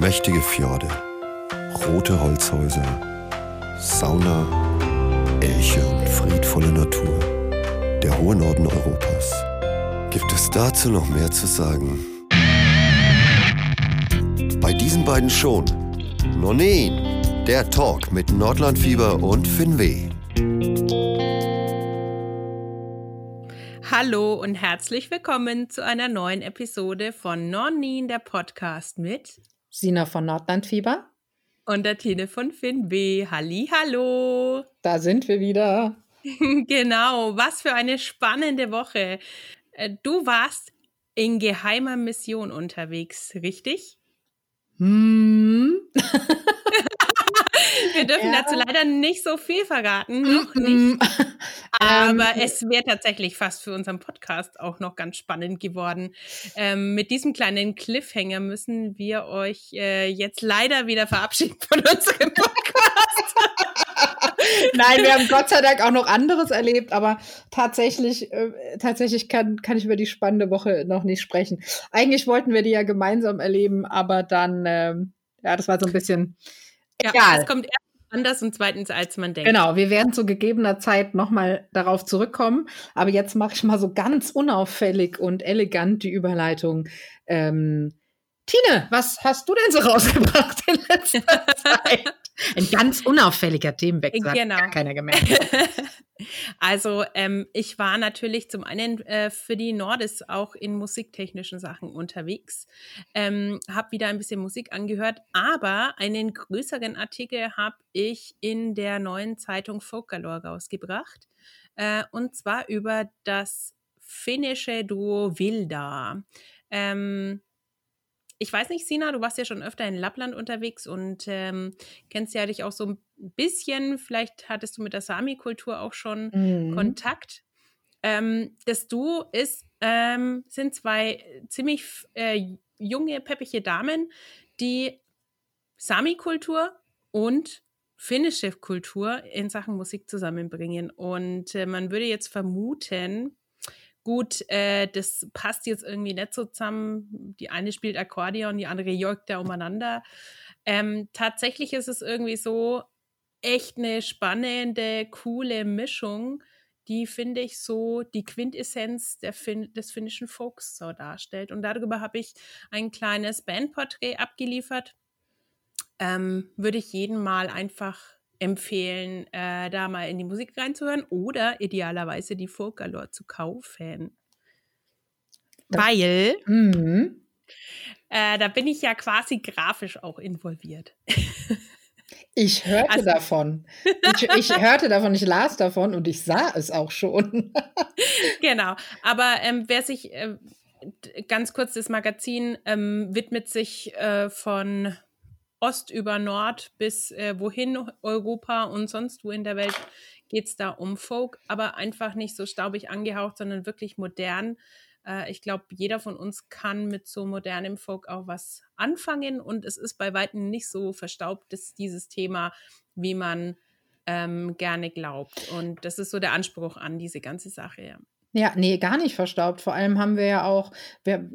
Mächtige Fjorde, rote Holzhäuser, Sauna, Elche und friedvolle Natur. Der hohe Norden Europas. Gibt es dazu noch mehr zu sagen? Bei diesen beiden schon. Nonin, der Talk mit Nordlandfieber und Finweh. Hallo und herzlich willkommen zu einer neuen Episode von Nonin, der Podcast mit Sina von Nordlandfieber und der Tine von. Halli, hallo. Da sind wir wieder. genau, was für eine spannende Woche. Äh, du warst in geheimer Mission unterwegs, richtig? Hm. Wir dürfen ja. dazu leider nicht so viel verraten, noch nicht. Aber ähm, es wäre tatsächlich fast für unseren Podcast auch noch ganz spannend geworden. Ähm, mit diesem kleinen Cliffhanger müssen wir euch äh, jetzt leider wieder verabschieden von unserem Podcast. Nein, wir haben Gott sei Dank auch noch anderes erlebt, aber tatsächlich, äh, tatsächlich kann, kann ich über die spannende Woche noch nicht sprechen. Eigentlich wollten wir die ja gemeinsam erleben, aber dann, ähm, ja, das war so ein bisschen ja. Es kommt erst anders und zweitens, als man denkt. Genau, wir werden zu gegebener Zeit nochmal darauf zurückkommen. Aber jetzt mache ich mal so ganz unauffällig und elegant die Überleitung. Ähm, Tine, was hast du denn so rausgebracht in letzter Zeit? Ein ganz unauffälliger Themenwechsel, genau. hat keiner gemerkt. Also ähm, ich war natürlich zum einen äh, für die Nordis auch in musiktechnischen Sachen unterwegs, ähm, habe wieder ein bisschen Musik angehört, aber einen größeren Artikel habe ich in der neuen Zeitung Folklore rausgebracht äh, und zwar über das finnische Duo Vilda. Ähm, ich weiß nicht, Sina, du warst ja schon öfter in Lappland unterwegs und ähm, kennst ja dich auch so ein bisschen, vielleicht hattest du mit der Sami-Kultur auch schon mhm. Kontakt. Ähm, das Duo ist, ähm, sind zwei ziemlich äh, junge, peppige Damen, die Sami-Kultur und finnische Kultur in Sachen Musik zusammenbringen. Und äh, man würde jetzt vermuten, gut, äh, das passt jetzt irgendwie nicht so zusammen. Die eine spielt Akkordeon, die andere joggt da umeinander. Ähm, tatsächlich ist es irgendwie so echt eine spannende, coole Mischung, die, finde ich, so die Quintessenz fin des finnischen Folks so darstellt. Und darüber habe ich ein kleines Bandporträt abgeliefert. Ähm, würde ich jedem mal einfach empfehlen, äh, da mal in die Musik reinzuhören oder idealerweise die Folklore zu kaufen. Weil mhm. äh, da bin ich ja quasi grafisch auch involviert. Ich hörte also, davon. Ich, ich, hörte davon, ich las davon und ich sah es auch schon. genau. Aber ähm, wer sich äh, ganz kurz das Magazin ähm, widmet sich äh, von Ost über Nord bis äh, wohin Europa und sonst wo in der Welt geht es da um Folk, aber einfach nicht so staubig angehaucht, sondern wirklich modern. Äh, ich glaube, jeder von uns kann mit so modernem Folk auch was anfangen und es ist bei weitem nicht so verstaubt, dass dieses Thema, wie man ähm, gerne glaubt. Und das ist so der Anspruch an diese ganze Sache. Ja. Ja, nee, gar nicht verstaubt. Vor allem haben wir ja auch, wir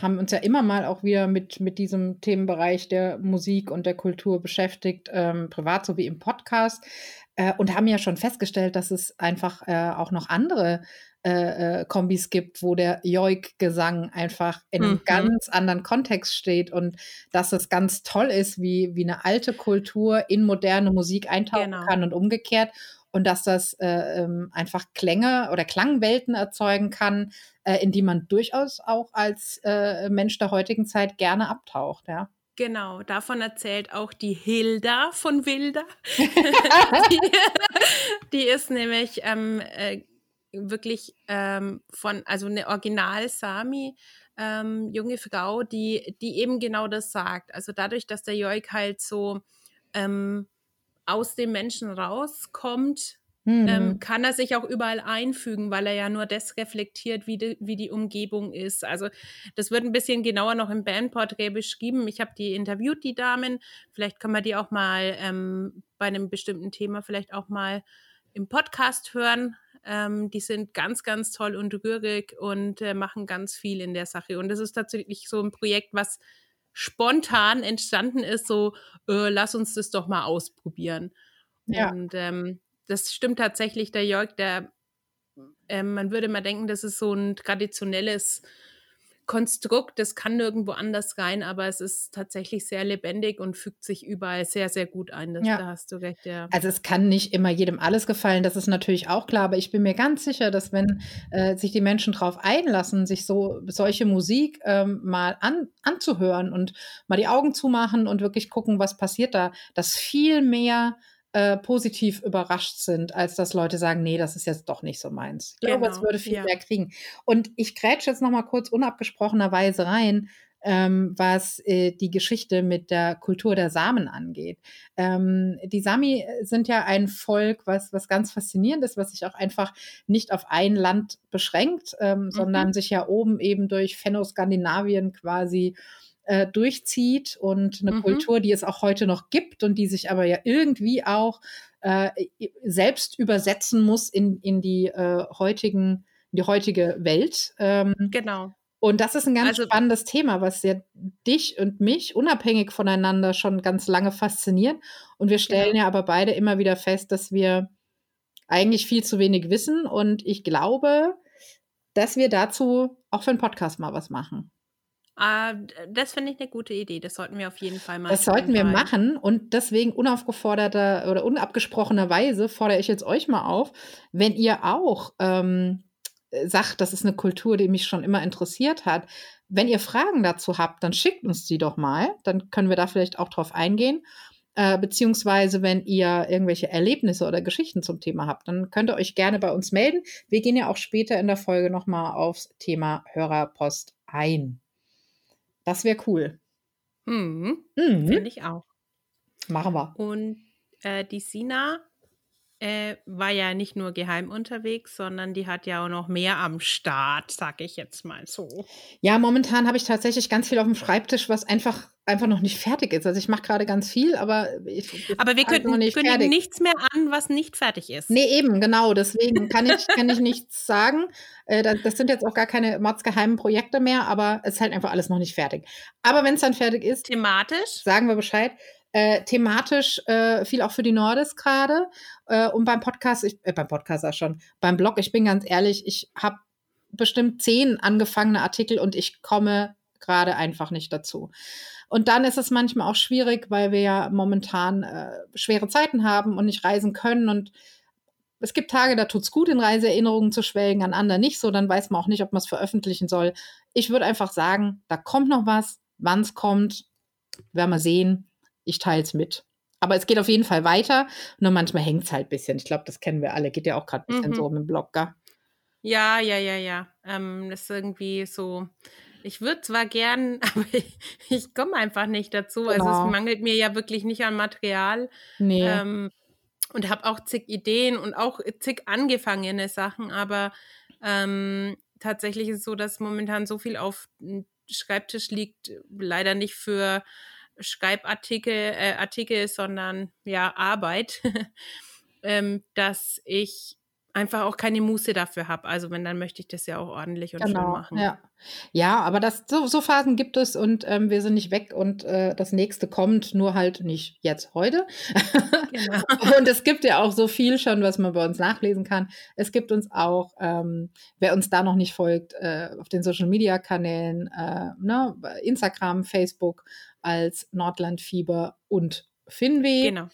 haben uns ja immer mal auch wieder mit, mit diesem Themenbereich der Musik und der Kultur beschäftigt, ähm, privat sowie im Podcast. Äh, und haben ja schon festgestellt, dass es einfach äh, auch noch andere äh, äh Kombis gibt, wo der Joik-Gesang einfach in einem mhm. ganz anderen Kontext steht und dass es ganz toll ist, wie, wie eine alte Kultur in moderne Musik eintauchen genau. kann und umgekehrt und dass das äh, ähm, einfach Klänge oder Klangwelten erzeugen kann, äh, in die man durchaus auch als äh, Mensch der heutigen Zeit gerne abtaucht, ja. Genau, davon erzählt auch die Hilda von Wilda. die, die, ist nämlich ähm, äh, wirklich ähm, von, also eine Original-Sami, ähm, junge Frau, die, die eben genau das sagt. Also dadurch, dass der Joik halt so ähm, aus dem Menschen rauskommt, mhm. ähm, kann er sich auch überall einfügen, weil er ja nur das reflektiert, wie die, wie die Umgebung ist. Also das wird ein bisschen genauer noch im Bandporträt beschrieben. Ich habe die interviewt, die Damen. Vielleicht kann man die auch mal ähm, bei einem bestimmten Thema vielleicht auch mal im Podcast hören. Ähm, die sind ganz, ganz toll und rührig und äh, machen ganz viel in der Sache. Und das ist tatsächlich so ein Projekt, was spontan entstanden ist, so äh, lass uns das doch mal ausprobieren. Ja. Und ähm, das stimmt tatsächlich, der Jörg, der äh, man würde mal denken, das ist so ein traditionelles Konstrukt, das kann nirgendwo anders rein, aber es ist tatsächlich sehr lebendig und fügt sich überall sehr, sehr gut ein. Das, ja. Da hast du recht, ja. Also es kann nicht immer jedem alles gefallen, das ist natürlich auch klar, aber ich bin mir ganz sicher, dass wenn äh, sich die Menschen darauf einlassen, sich so solche Musik ähm, mal an, anzuhören und mal die Augen zumachen und wirklich gucken, was passiert da, dass viel mehr äh, positiv überrascht sind, als dass Leute sagen, nee, das ist jetzt doch nicht so meins. Ich glaube, es genau, würde viel ja. mehr kriegen. Und ich grätsche jetzt noch mal kurz unabgesprochenerweise rein, ähm, was äh, die Geschichte mit der Kultur der Samen angeht. Ähm, die Sami sind ja ein Volk, was, was ganz faszinierend ist, was sich auch einfach nicht auf ein Land beschränkt, ähm, mhm. sondern sich ja oben eben durch Fennoskandinavien quasi äh, durchzieht und eine mhm. Kultur, die es auch heute noch gibt und die sich aber ja irgendwie auch äh, selbst übersetzen muss in, in die äh, heutigen, in die heutige Welt. Ähm, genau. Und das ist ein ganz also, spannendes Thema, was ja dich und mich unabhängig voneinander schon ganz lange fasziniert. Und wir stellen genau. ja aber beide immer wieder fest, dass wir eigentlich viel zu wenig wissen. Und ich glaube, dass wir dazu auch für einen Podcast mal was machen. Ah, das finde ich eine gute Idee. Das sollten wir auf jeden Fall machen. Das sollten wir machen und deswegen unaufgeforderter oder unabgesprochenerweise fordere ich jetzt euch mal auf, wenn ihr auch ähm, sagt, das ist eine Kultur, die mich schon immer interessiert hat. Wenn ihr Fragen dazu habt, dann schickt uns die doch mal. Dann können wir da vielleicht auch drauf eingehen. Äh, beziehungsweise wenn ihr irgendwelche Erlebnisse oder Geschichten zum Thema habt, dann könnt ihr euch gerne bei uns melden. Wir gehen ja auch später in der Folge nochmal aufs Thema Hörerpost ein. Das wäre cool. Mhm. Mhm. Finde ich auch. Machen wir. Und äh, die Sina äh, war ja nicht nur geheim unterwegs, sondern die hat ja auch noch mehr am Start, sag ich jetzt mal so. Ja, momentan habe ich tatsächlich ganz viel auf dem Schreibtisch, was einfach einfach noch nicht fertig ist. Also ich mache gerade ganz viel, aber ich, aber wir können, nicht kündigen nichts mehr an, was nicht fertig ist. Nee, eben, genau. Deswegen kann ich, kann ich nichts sagen. Äh, das, das, sind jetzt auch gar keine mordsgeheimen Projekte mehr, aber es ist halt einfach alles noch nicht fertig. Aber wenn es dann fertig ist, thematisch, sagen wir Bescheid. Äh, thematisch äh, viel auch für die Nordis gerade. Äh, und beim Podcast, ich, äh, beim Podcast auch schon, beim Blog, ich bin ganz ehrlich, ich habe bestimmt zehn angefangene Artikel und ich komme gerade einfach nicht dazu. Und dann ist es manchmal auch schwierig, weil wir ja momentan äh, schwere Zeiten haben und nicht reisen können. Und es gibt Tage, da tut es gut, in Reiseerinnerungen zu schwelgen, an anderen nicht so. Dann weiß man auch nicht, ob man es veröffentlichen soll. Ich würde einfach sagen, da kommt noch was. Wann es kommt, werden wir sehen ich teile es mit. Aber es geht auf jeden Fall weiter. Nur manchmal hängt es halt ein bisschen. Ich glaube, das kennen wir alle. Geht ja auch gerade ein bisschen mhm. so mit dem Blog, gell? Ja, ja, ja, ja. Ähm, das ist irgendwie so. Ich würde zwar gern, aber ich, ich komme einfach nicht dazu. Genau. Also es genau. mangelt mir ja wirklich nicht an Material. Nee. Ähm, und habe auch zig Ideen und auch zig angefangene Sachen, aber ähm, tatsächlich ist es so, dass momentan so viel auf dem Schreibtisch liegt, leider nicht für Schreibartikel, äh, Artikel, sondern ja Arbeit, ähm, dass ich einfach auch keine Muße dafür habe. Also wenn, dann möchte ich das ja auch ordentlich und genau, schön machen. Ja, ja aber das, so, so Phasen gibt es und ähm, wir sind nicht weg und äh, das nächste kommt, nur halt nicht jetzt heute. Genau. und es gibt ja auch so viel schon, was man bei uns nachlesen kann. Es gibt uns auch, ähm, wer uns da noch nicht folgt, äh, auf den Social-Media-Kanälen, äh, ne, Instagram, Facebook, als Nordlandfieber und Finweh. Genau.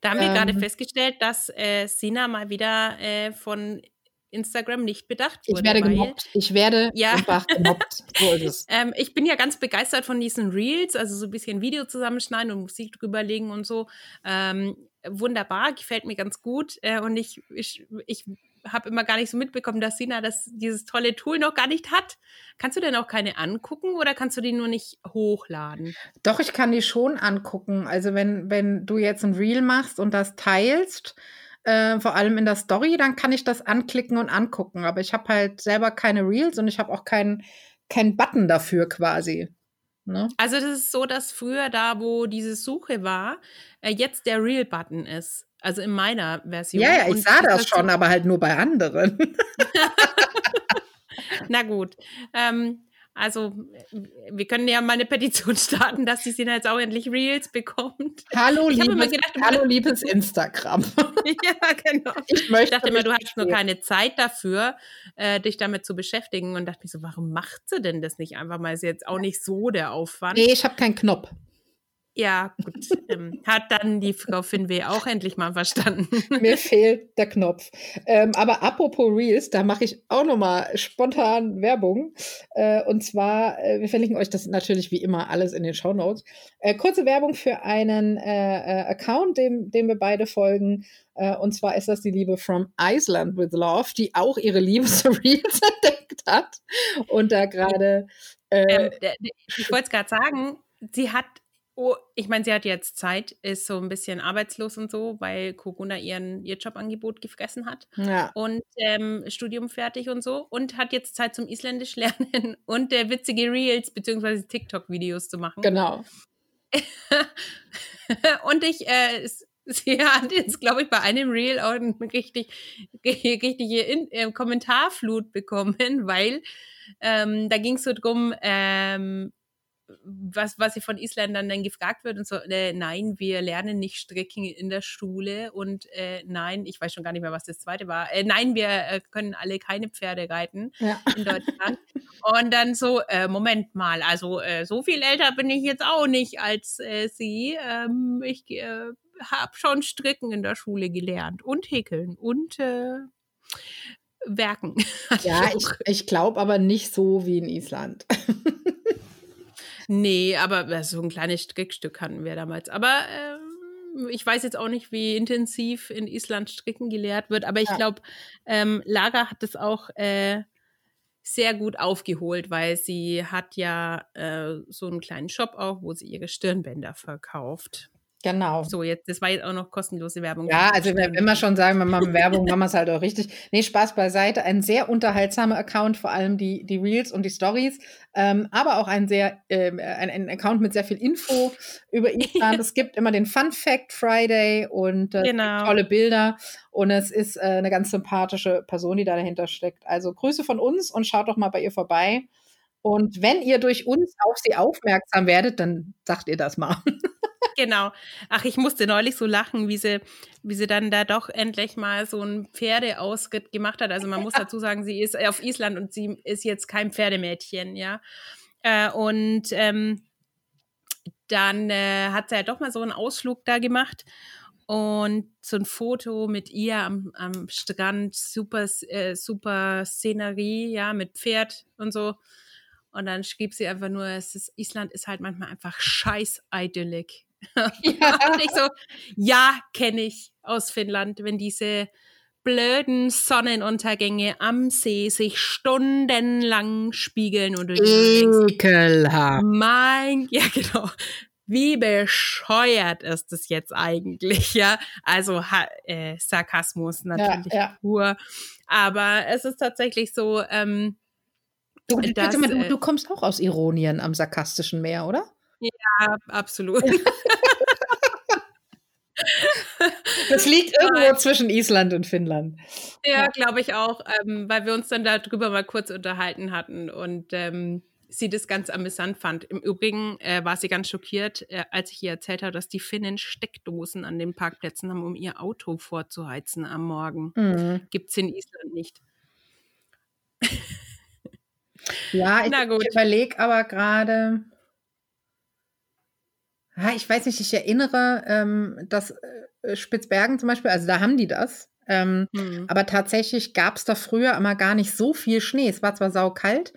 Da haben wir ähm, gerade festgestellt, dass äh, Sina mal wieder äh, von Instagram nicht bedacht wurde. Ich werde gemobbt. Ich werde ja. einfach gemobbt. So ist es. ähm, ich bin ja ganz begeistert von diesen Reels, also so ein bisschen Video zusammenschneiden und Musik drüberlegen und so. Ähm, wunderbar, gefällt mir ganz gut. Äh, und ich, ich, ich habe immer gar nicht so mitbekommen, dass Sina das, dieses tolle Tool noch gar nicht hat. Kannst du denn auch keine angucken oder kannst du die nur nicht hochladen? Doch, ich kann die schon angucken. Also wenn, wenn du jetzt ein Reel machst und das teilst, äh, vor allem in der Story, dann kann ich das anklicken und angucken. Aber ich habe halt selber keine Reels und ich habe auch keinen kein Button dafür quasi. Ne? Also das ist so, dass früher da, wo diese Suche war, äh, jetzt der Reel-Button ist. Also in meiner Version. Ja, ja, ich Und sah das schon, aber halt nur bei anderen. Na gut. Ähm, Also, wir können ja mal eine Petition starten, dass die Sina jetzt auch endlich Reels bekommt. Hallo, liebes, gedacht, hallo liebes Instagram. ja, genau. Ich, möchte ich dachte immer, du hast nur keine Zeit dafür, äh, dich damit zu beschäftigen und dachte mir so, warum macht sie denn das nicht einfach mal? Ist jetzt auch nicht so der Aufwand. Nee, ich habe keinen Knopf. Ja, gut. Ähm, hat dann die Frau Finweh auch endlich mal verstanden. Mir fehlt der Knopf. Ähm, aber apropos Reels, da mache ich auch noch mal spontan Werbung. Äh, und zwar, äh, wir verlinken euch das natürlich wie immer alles in den Show Notes. Äh, kurze Werbung für einen äh, äh, Account, dem, dem wir beide folgen. Äh, und zwar ist das die Liebe from Iceland with Love, die auch ihre Liebe zu Reels entdeckt hat. Und da gerade. Ähm, ich wollte es gerade sagen, sie hat Oh, ich meine, sie hat jetzt Zeit, ist so ein bisschen arbeitslos und so, weil Corona ihren, ihr Jobangebot gefressen hat. Ja. Und ähm, Studium fertig und so. Und hat jetzt Zeit zum Isländisch lernen und äh, witzige Reels bzw. TikTok-Videos zu machen. Genau. und ich, äh, sie hat jetzt, glaube ich, bei einem Reel auch eine richtig, richtige In äh, Kommentarflut bekommen, weil ähm, da ging es so drum, ähm, was, was sie von Isländern dann gefragt wird und so, äh, nein, wir lernen nicht Stricken in der Schule und äh, nein, ich weiß schon gar nicht mehr, was das zweite war. Äh, nein, wir äh, können alle keine Pferde reiten ja. in Deutschland. und dann so, äh, Moment mal, also äh, so viel älter bin ich jetzt auch nicht als sie. Ähm, ich habe schon Stricken in der Schule gelernt und häkeln und Werken. Ja, ich, ich glaube aber nicht so wie in Island. Nee, aber äh, so ein kleines Strickstück hatten wir damals. Aber ähm, ich weiß jetzt auch nicht, wie intensiv in Island Stricken gelehrt wird, aber ich ja. glaube, ähm, Lager hat das auch äh, sehr gut aufgeholt, weil sie hat ja äh, so einen kleinen Shop auch, wo sie ihre Stirnbänder verkauft. Genau. So, jetzt, das war jetzt auch noch kostenlose Werbung. Ja, also wenn wir schon sagen, wir machen Werbung, machen wir es halt auch richtig. Nee, Spaß beiseite. Ein sehr unterhaltsamer Account, vor allem die, die Reels und die Stories, ähm, aber auch ein sehr, äh, ein, ein, Account mit sehr viel Info über Island. es gibt immer den Fun Fact Friday und äh, genau. tolle Bilder und es ist äh, eine ganz sympathische Person, die da dahinter steckt. Also Grüße von uns und schaut doch mal bei ihr vorbei. Und wenn ihr durch uns auf sie aufmerksam werdet, dann sagt ihr das mal. genau. Ach, ich musste neulich so lachen, wie sie, wie sie dann da doch endlich mal so einen Pferdeausritt gemacht hat. Also man muss dazu sagen, sie ist auf Island und sie ist jetzt kein Pferdemädchen, ja. Äh, und ähm, dann äh, hat sie ja doch mal so einen Ausflug da gemacht und so ein Foto mit ihr am, am Strand, super, äh, super Szenerie, ja, mit Pferd und so. Und dann schrieb sie einfach nur, es ist, Island ist halt manchmal einfach scheiß idyllic. Ja. und ich so, ja, kenne ich aus Finnland, wenn diese blöden Sonnenuntergänge am See sich stundenlang spiegeln und Ekelhaft. Mein, ja genau. Wie bescheuert ist das jetzt eigentlich, ja? Also äh, Sarkasmus natürlich ja, ja. pur. Aber es ist tatsächlich so, ähm, du, dass, mal, du, äh du kommst auch aus Ironien am sarkastischen Meer, oder? Ja, absolut. Das liegt irgendwo zwischen Island und Finnland. Ja, glaube ich auch, ähm, weil wir uns dann darüber mal kurz unterhalten hatten und ähm, sie das ganz amüsant fand. Im Übrigen äh, war sie ganz schockiert, äh, als ich ihr erzählt habe, dass die Finnen Steckdosen an den Parkplätzen haben, um ihr Auto vorzuheizen am Morgen. Mhm. Gibt es in Island nicht. ja, ich, ich überlege aber gerade, ja, ich weiß nicht, ich erinnere, ähm, dass äh, Spitzbergen zum Beispiel, also da haben die das. Ähm, mhm. Aber tatsächlich gab es da früher immer gar nicht so viel Schnee. Es war zwar saukalt,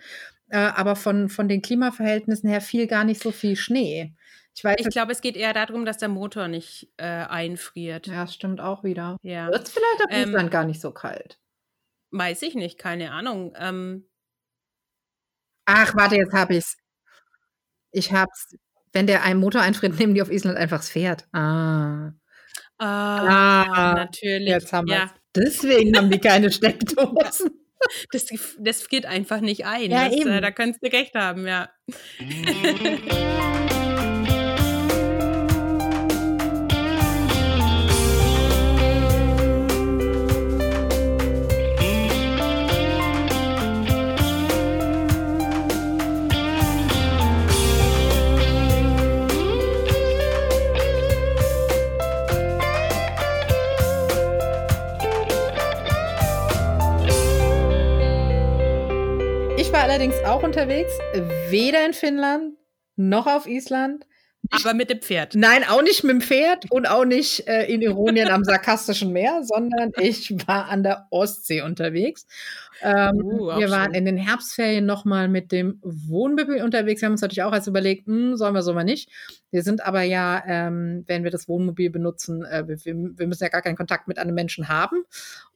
äh, aber von, von den Klimaverhältnissen her fiel gar nicht so viel Schnee. Ich, ich glaube, es geht eher darum, dass der Motor nicht äh, einfriert. Ja, das stimmt auch wieder. Ja. Wird es vielleicht auf Island ähm, gar nicht so kalt? Weiß ich nicht, keine Ahnung. Ähm, Ach, warte, jetzt habe ich es. Ich habe es wenn der einen Motor einfriert, nehmen die auf Island einfach das Pferd. Ah. Ah, ah natürlich. Jetzt haben ja. Deswegen haben die keine Steckdosen. Das, das friert einfach nicht ein. Ja, das, eben. Da könntest du recht haben, ja. Allerdings auch unterwegs, weder in Finnland noch auf Island. Aber mit dem Pferd. Nein, auch nicht mit dem Pferd und auch nicht äh, in Ironien am sarkastischen Meer, sondern ich war an der Ostsee unterwegs. Ähm, uh, wir waren schön. in den Herbstferien nochmal mit dem Wohnmobil unterwegs. Wir haben uns natürlich auch als überlegt, hm, sollen wir so mal nicht. Wir sind aber ja, ähm, wenn wir das Wohnmobil benutzen, äh, wir, wir, müssen ja gar keinen Kontakt mit einem Menschen haben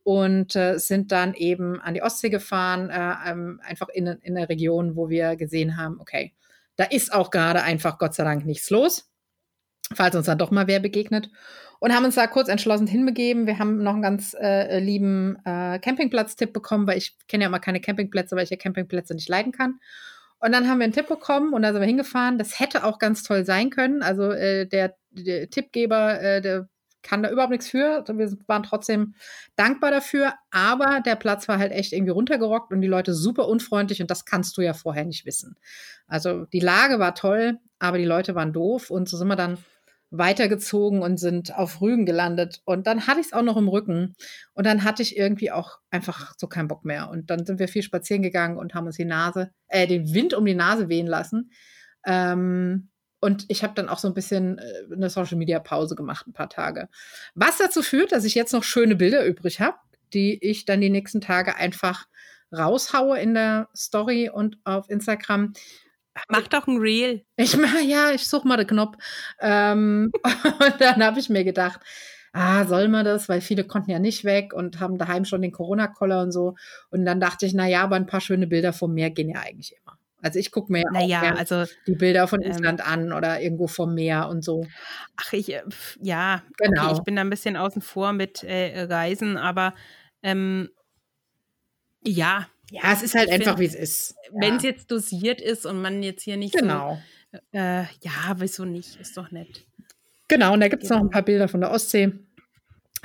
und äh, sind dann eben an die Ostsee gefahren, äh, ähm, einfach in, in der Region, wo wir gesehen haben, okay, da ist auch gerade einfach Gott sei Dank nichts los, falls uns dann doch mal wer begegnet. Und haben uns da kurz entschlossen hinbegeben. Wir haben noch einen ganz äh, lieben äh, Campingplatz-Tipp bekommen, weil ich kenne ja immer keine Campingplätze, weil ich ja Campingplätze nicht leiden kann. Und dann haben wir einen Tipp bekommen und da sind wir hingefahren. Das hätte auch ganz toll sein können. Also äh, der, der Tippgeber, äh, der kann da überhaupt nichts für. Wir waren trotzdem dankbar dafür. Aber der Platz war halt echt irgendwie runtergerockt und die Leute super unfreundlich und das kannst du ja vorher nicht wissen. Also die Lage war toll, aber die Leute waren doof und so sind wir dann weitergezogen und sind auf Rügen gelandet. Und dann hatte ich es auch noch im Rücken. Und dann hatte ich irgendwie auch einfach so keinen Bock mehr. Und dann sind wir viel spazieren gegangen und haben uns die Nase, äh, den Wind um die Nase wehen lassen. Ähm, und ich habe dann auch so ein bisschen äh, eine Social Media Pause gemacht, ein paar Tage. Was dazu führt, dass ich jetzt noch schöne Bilder übrig habe, die ich dann die nächsten Tage einfach raushaue in der Story und auf Instagram. Mach doch ein Reel. Ich mach, ja, ich suche mal den Knopf. Ähm, und dann habe ich mir gedacht, ah, soll man das? Weil viele konnten ja nicht weg und haben daheim schon den Corona-Koller und so. Und dann dachte ich, na ja, aber ein paar schöne Bilder vom Meer gehen ja eigentlich immer. Also ich gucke mir naja, auch also, die Bilder von ähm, Island an oder irgendwo vom Meer und so. Ach, ich, äh, ja, genau. Okay, ich bin da ein bisschen außen vor mit äh, Reisen, aber ähm, ja. Ja, es ist halt einfach, wie es ist. Ja. Wenn es jetzt dosiert ist und man jetzt hier nicht genau. so. Äh, ja, wieso nicht? Ist doch nett. Genau, und da gibt es genau. noch ein paar Bilder von der Ostsee.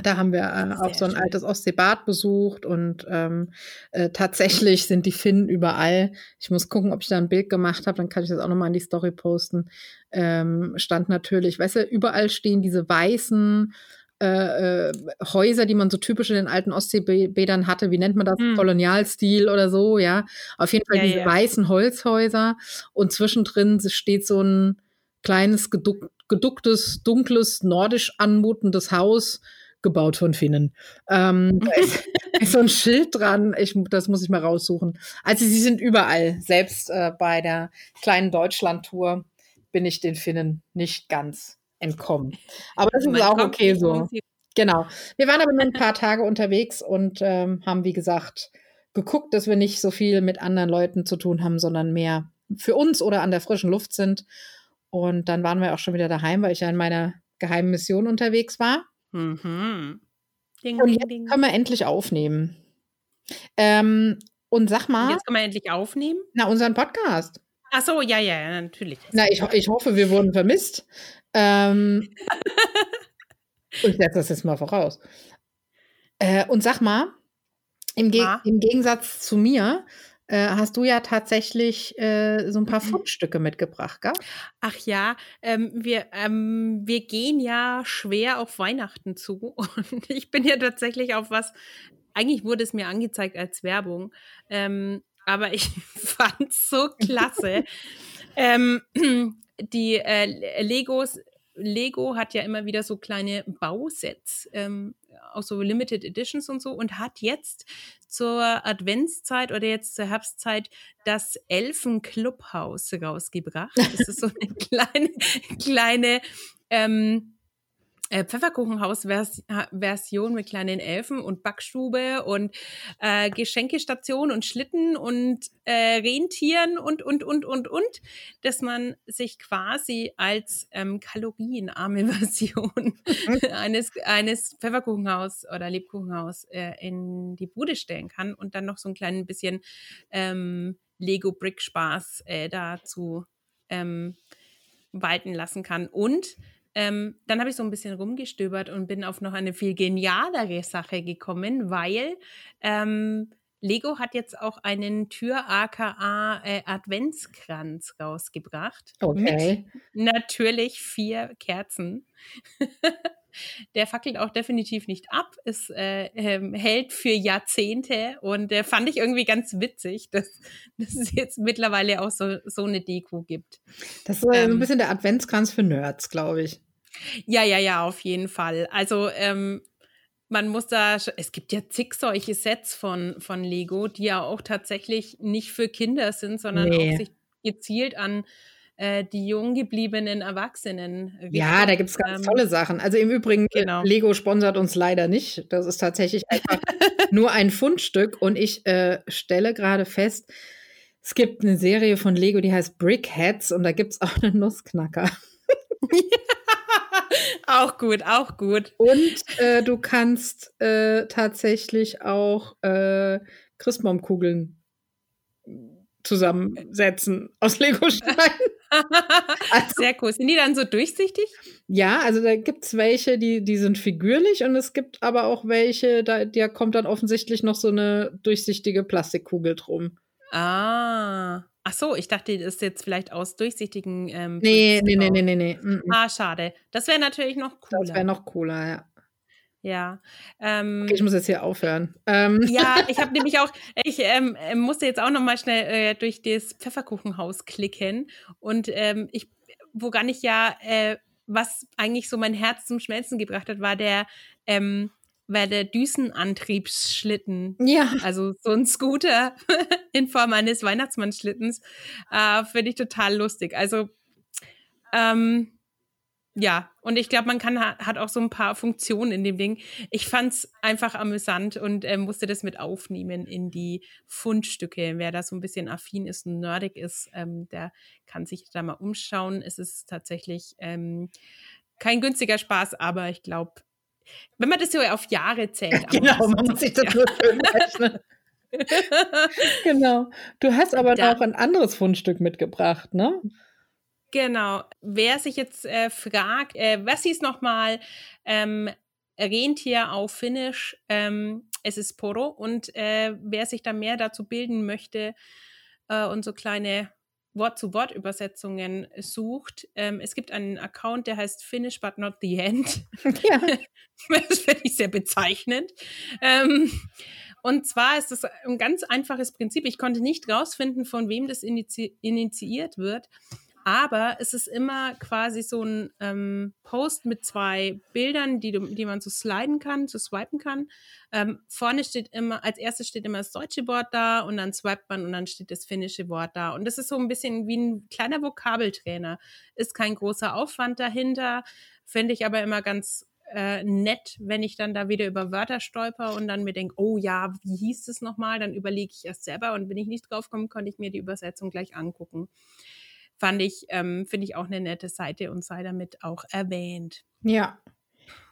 Da haben wir äh, auch so ein schön. altes Ostseebad besucht und ähm, äh, tatsächlich sind die Finnen überall. Ich muss gucken, ob ich da ein Bild gemacht habe, dann kann ich das auch nochmal in die Story posten. Ähm, stand natürlich, weißt du, überall stehen diese weißen äh, äh, Häuser, die man so typisch in den alten Ostseebädern hatte. Wie nennt man das? Hm. Kolonialstil oder so, ja. Auf jeden Fall ja, diese ja. weißen Holzhäuser und zwischendrin steht so ein kleines, geduck geducktes, dunkles, nordisch anmutendes Haus, gebaut von Finnen. Ähm, da ist, ist, so ein Schild dran, ich, das muss ich mal raussuchen. Also sie sind überall, selbst äh, bei der kleinen Deutschland-Tour bin ich den Finnen nicht ganz entkommen. Aber das ist auch okay so. Genau. Wir waren aber nur ein paar Tage unterwegs und ähm, haben, wie gesagt, geguckt, dass wir nicht so viel mit anderen Leuten zu tun haben, sondern mehr für uns oder an der frischen Luft sind. Und dann waren wir auch schon wieder daheim, weil ich ja in meiner geheimen Mission unterwegs war. Mhm. Ding, und jetzt ding. können wir endlich aufnehmen. Ähm, und sag mal. Jetzt können wir endlich aufnehmen? Na, unseren Podcast. Ach so, ja, ja, natürlich. Na, ich, ich hoffe, wir wurden vermisst. Ähm, ich setze das jetzt mal voraus. Äh, und sag mal, im, Ge ah. im Gegensatz zu mir, äh, hast du ja tatsächlich äh, so ein paar mhm. Fundstücke mitgebracht, gell? Ach ja, ähm, wir, ähm, wir gehen ja schwer auf Weihnachten zu und ich bin ja tatsächlich auf was, eigentlich wurde es mir angezeigt als Werbung, ähm, aber ich fand es so klasse. ähm, die äh, Legos Lego hat ja immer wieder so kleine Bausets, ähm, auch so Limited Editions und so, und hat jetzt zur Adventszeit oder jetzt zur Herbstzeit das Elfen-Clubhaus rausgebracht. Das ist so eine kleine, kleine ähm, äh, Pfefferkuchenhaus-Version mit kleinen Elfen und Backstube und äh, Geschenkestation und Schlitten und äh, Rentieren und, und, und, und, und, dass man sich quasi als ähm, kalorienarme Version mhm. eines, eines Pfefferkuchenhaus oder Lebkuchenhaus äh, in die Bude stellen kann und dann noch so ein klein bisschen ähm, Lego-Brick-Spaß äh, dazu ähm, walten lassen kann. Und ähm, dann habe ich so ein bisschen rumgestöbert und bin auf noch eine viel genialere Sache gekommen, weil ähm, Lego hat jetzt auch einen Tür-AKA äh, Adventskranz rausgebracht. Okay. Mit natürlich vier Kerzen. der fackelt auch definitiv nicht ab. Es äh, ähm, hält für Jahrzehnte und äh, fand ich irgendwie ganz witzig, dass, dass es jetzt mittlerweile auch so, so eine Deko gibt. Das ist ähm, ein bisschen der Adventskranz für Nerds, glaube ich. Ja, ja, ja, auf jeden Fall. Also ähm, man muss da, es gibt ja zig solche Sets von, von Lego, die ja auch tatsächlich nicht für Kinder sind, sondern nee. auch sich gezielt an äh, die jung gebliebenen Erwachsenen. Richtung. Ja, da gibt es ganz ähm, tolle Sachen. Also im Übrigen, äh, genau. Lego sponsert uns leider nicht. Das ist tatsächlich einfach nur ein Fundstück. Und ich äh, stelle gerade fest, es gibt eine Serie von Lego, die heißt Brickheads und da gibt es auch einen Nussknacker. auch gut, auch gut. Und äh, du kannst äh, tatsächlich auch äh, Christbaumkugeln zusammensetzen aus Lego-Steinen. Also, Sehr cool. Sind die dann so durchsichtig? Ja, also da gibt es welche, die, die sind figürlich und es gibt aber auch welche, da, da kommt dann offensichtlich noch so eine durchsichtige Plastikkugel drum. Ah. Ach so, ich dachte, das ist jetzt vielleicht aus durchsichtigen. Ähm, nee, nee, nee, nee, nee, nee, nee. Ah, schade. Das wäre natürlich noch cooler. Das wäre noch cooler, ja. Ja. Ähm, okay, ich muss jetzt hier aufhören. Ähm. Ja, ich habe nämlich auch, ich ähm, äh, musste jetzt auch noch mal schnell äh, durch das Pfefferkuchenhaus klicken und ähm, ich, woran ich ja, äh, was eigentlich so mein Herz zum Schmelzen gebracht hat, war der ähm, war der Düsenantriebsschlitten. Ja. Also so ein Scooter in Form eines Weihnachtsmannschlittens. Äh, Finde ich total lustig. Also ähm, ja, und ich glaube, man kann hat auch so ein paar Funktionen in dem Ding. Ich fand es einfach amüsant und äh, musste das mit aufnehmen in die Fundstücke. Wer da so ein bisschen affin ist und nerdig ist, ähm, der kann sich da mal umschauen. Es ist tatsächlich ähm, kein günstiger Spaß, aber ich glaube, wenn man das so auf Jahre zählt. genau, man muss sich das nur schön rechnen. genau. Du hast aber da, noch ein anderes Fundstück mitgebracht, ne? Genau. Wer sich jetzt äh, fragt, äh, was hieß nochmal ähm, Rentier auf Finnisch? Ähm, es ist Poro. Und äh, wer sich da mehr dazu bilden möchte äh, und so kleine Wort-zu-Wort-Übersetzungen sucht. Ähm, es gibt einen Account, der heißt Finish but not the end. Ja. das finde ich sehr bezeichnend. Ähm, und zwar ist es ein ganz einfaches Prinzip. Ich konnte nicht rausfinden, von wem das initiiert wird. Aber es ist immer quasi so ein ähm, Post mit zwei Bildern, die, die man so sliden kann, so swipen kann. Ähm, vorne steht immer, als erstes steht immer das deutsche Wort da und dann swipet man und dann steht das finnische Wort da. Und das ist so ein bisschen wie ein kleiner Vokabeltrainer. Ist kein großer Aufwand dahinter, finde ich aber immer ganz äh, nett, wenn ich dann da wieder über Wörter stolper und dann mir denke, oh ja, wie hieß das nochmal? Dann überlege ich erst selber und wenn ich nicht drauf komme, kann ich mir die Übersetzung gleich angucken fand ich, ähm, finde ich auch eine nette Seite und sei damit auch erwähnt. Ja,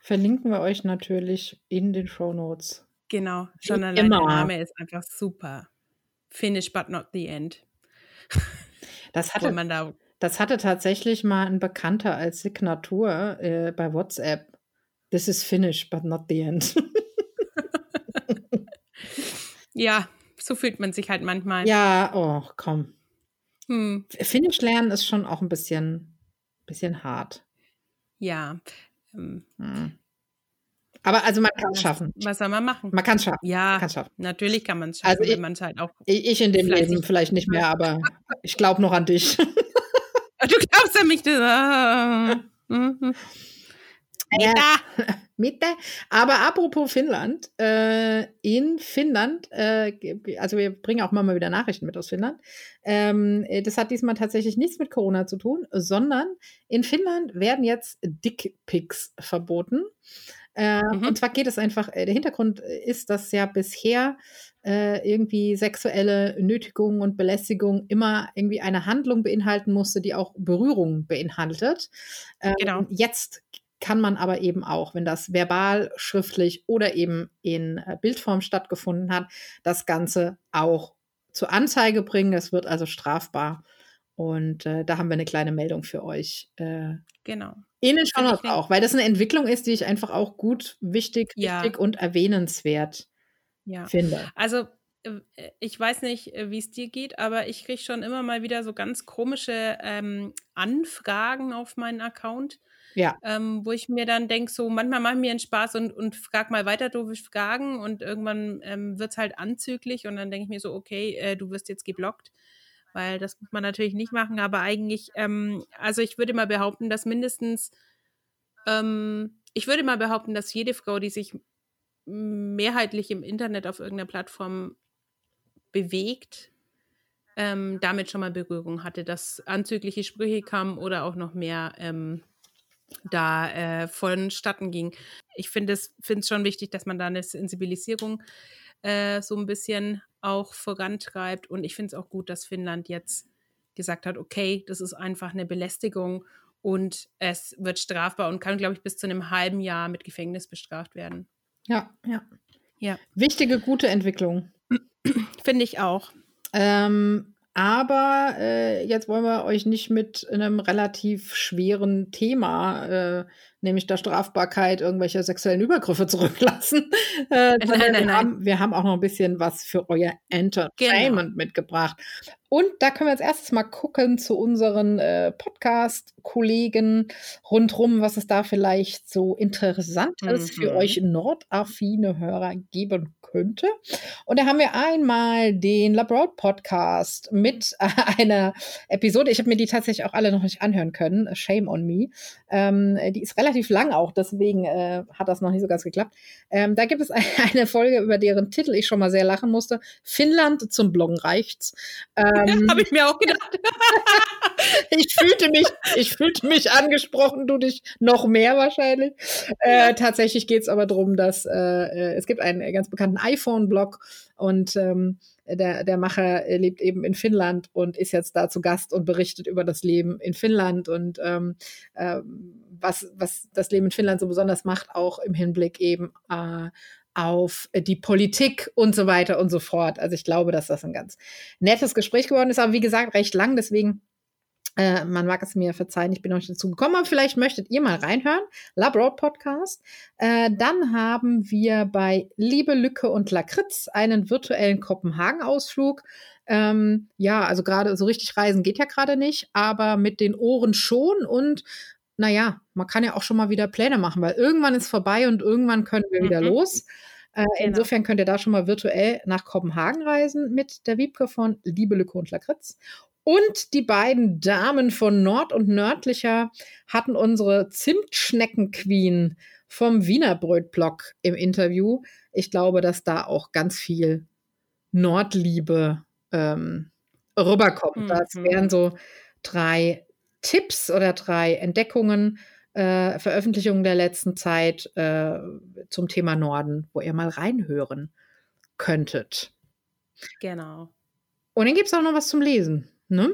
verlinken wir euch natürlich in den Show Notes. Genau, schon allein der Name ist einfach super. Finish but not the end. Das hatte, man da das hatte tatsächlich mal ein Bekannter als Signatur äh, bei WhatsApp. This is finish but not the end. ja, so fühlt man sich halt manchmal. Ja, oh, komm. Hm. Finnisch lernen ist schon auch ein bisschen, bisschen hart. Ja. Ähm. Hm. Aber also man kann es schaffen. Was soll man machen? Man kann es schaffen. Ja, schaffen. natürlich kann man es schaffen, also wenn man es halt auch. Ich in dem Leben vielleicht nicht mehr, aber ich glaube noch an dich. du glaubst an mich. Das. Ja. Mitte. Aber apropos Finnland, äh, in Finnland, äh, also wir bringen auch mal wieder Nachrichten mit aus Finnland. Ähm, äh, das hat diesmal tatsächlich nichts mit Corona zu tun, sondern in Finnland werden jetzt Dickpics verboten. Äh, mhm. Und zwar geht es einfach, äh, der Hintergrund ist, dass ja bisher äh, irgendwie sexuelle Nötigung und Belästigung immer irgendwie eine Handlung beinhalten musste, die auch Berührung beinhaltet. Ähm, genau. Jetzt kann man aber eben auch, wenn das verbal, schriftlich oder eben in äh, Bildform stattgefunden hat, das Ganze auch zur Anzeige bringen. Das wird also strafbar. Und äh, da haben wir eine kleine Meldung für euch. Äh, genau. Ihnen schon auch, weil das eine Entwicklung ist, die ich einfach auch gut, wichtig, ja. wichtig und erwähnenswert ja. finde. Also äh, ich weiß nicht, äh, wie es dir geht, aber ich kriege schon immer mal wieder so ganz komische ähm, Anfragen auf meinen Account. Ja. Ähm, wo ich mir dann denke, so manchmal mache ich mir einen Spaß und, und frag mal weiter doofe Fragen und irgendwann ähm, wird es halt anzüglich und dann denke ich mir so, okay, äh, du wirst jetzt geblockt, weil das muss man natürlich nicht machen, aber eigentlich, ähm, also ich würde mal behaupten, dass mindestens, ähm, ich würde mal behaupten, dass jede Frau, die sich mehrheitlich im Internet auf irgendeiner Plattform bewegt, ähm, damit schon mal Berührung hatte, dass anzügliche Sprüche kamen oder auch noch mehr ähm, da äh, vonstatten ging. Ich finde es finde schon wichtig, dass man da eine Sensibilisierung äh, so ein bisschen auch vorantreibt. Und ich finde es auch gut, dass Finnland jetzt gesagt hat, okay, das ist einfach eine Belästigung und es wird strafbar und kann, glaube ich, bis zu einem halben Jahr mit Gefängnis bestraft werden. Ja, ja. Ja. Wichtige, gute Entwicklung. Finde ich auch. Ähm, aber äh, jetzt wollen wir euch nicht mit einem relativ schweren Thema, äh, nämlich der Strafbarkeit irgendwelcher sexuellen Übergriffe zurücklassen. Äh, nein, nein, wir, nein. Haben, wir haben auch noch ein bisschen was für euer Entertainment Genau. mitgebracht. Und da können wir als erstes mal gucken zu unseren äh, Podcast-Kollegen rundrum, was es da vielleicht so Interessantes für Mhm. euch nordaffine Hörer geben könnte. Und da haben wir einmal den Labroad Podcast mit einer Episode. Ich habe mir die tatsächlich auch alle noch nicht anhören können. Shame on me. Ähm, die ist relativ lang auch, deswegen äh, hat das noch nicht so ganz geklappt. Ähm, da gibt es eine Folge, über deren Titel ich schon mal sehr lachen musste. Finnland zum Bloggen reicht's. Ähm, Habe ich mir auch gedacht. ich fühlte mich, ich fühlte mich angesprochen, du dich noch mehr wahrscheinlich. Äh, tatsächlich geht es aber darum, dass äh, äh, es gibt einen ganz bekannten iPhone-Blog und ähm, der, der Macher äh, lebt eben in Finnland und ist jetzt da zu Gast und berichtet über das Leben in Finnland und ähm, ähm, was, was das Leben in Finnland so besonders macht, auch im Hinblick eben äh, auf die Politik und so weiter und so fort. Also ich glaube, dass das ein ganz nettes Gespräch geworden ist, aber wie gesagt, recht lang, deswegen äh, man mag es mir verzeihen, ich bin noch nicht dazu gekommen, aber vielleicht möchtet ihr mal reinhören. Labroad Podcast. Äh, dann haben wir bei Liebe, Lücke und Lakritz einen virtuellen Kopenhagen-Ausflug. Ähm, ja, also gerade so richtig reisen geht ja gerade nicht, aber mit den Ohren schon und naja, man kann ja auch schon mal wieder Pläne machen, weil irgendwann ist vorbei und irgendwann können wir wieder Mhm. los. Äh, Genau. Insofern könnt ihr da schon mal virtuell nach Kopenhagen reisen mit der Wiebke von Liebe, Lücke und Lakritz. Und die beiden Damen von Nord und Nördlicher hatten unsere Zimtschnecken-Queen vom Wiener Brötblock im Interview. Ich glaube, dass da auch ganz viel Nordliebe ähm, rüberkommt. Das Mhm. wären so drei Tipps oder drei Entdeckungen, äh, Veröffentlichungen der letzten Zeit äh, zum Thema Norden, wo ihr mal reinhören könntet. Genau. Und dann gibt es auch noch was zum Lesen. Ne?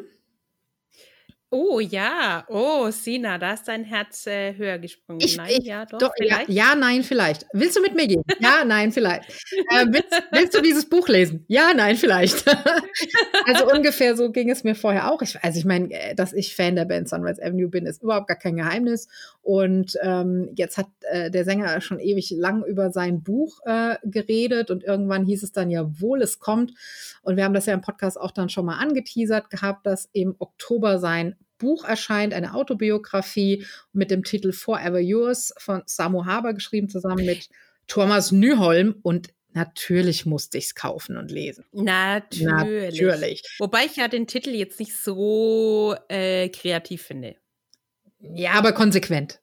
Oh ja, oh Sina, da ist dein Herz äh, höher gesprungen. Ich, Nein, ich, ja, doch, doch, ja, vielleicht. ja, nein, vielleicht. Willst du mit mir gehen? Ja, nein, vielleicht. Äh, willst, willst du dieses Buch lesen? Ja, nein, vielleicht. also ungefähr so ging es mir vorher auch. Ich, also ich meine, äh, dass ich Fan der Band Sunrise Avenue bin, ist überhaupt gar kein Geheimnis. Und ähm, jetzt hat äh, der Sänger schon ewig lang über sein Buch äh, geredet und irgendwann hieß es dann ja wohl, es kommt. Und wir haben das ja im Podcast auch dann schon mal angeteasert gehabt, dass im Oktober sein Buch erscheint, eine Autobiografie mit dem Titel Forever Yours von Samu Haber geschrieben, zusammen mit Thomas Nyholm. Und natürlich musste ich es kaufen und lesen. Natürlich. Natürlich. Wobei ich ja den Titel jetzt nicht so äh, kreativ finde. Ja, aber konsequent.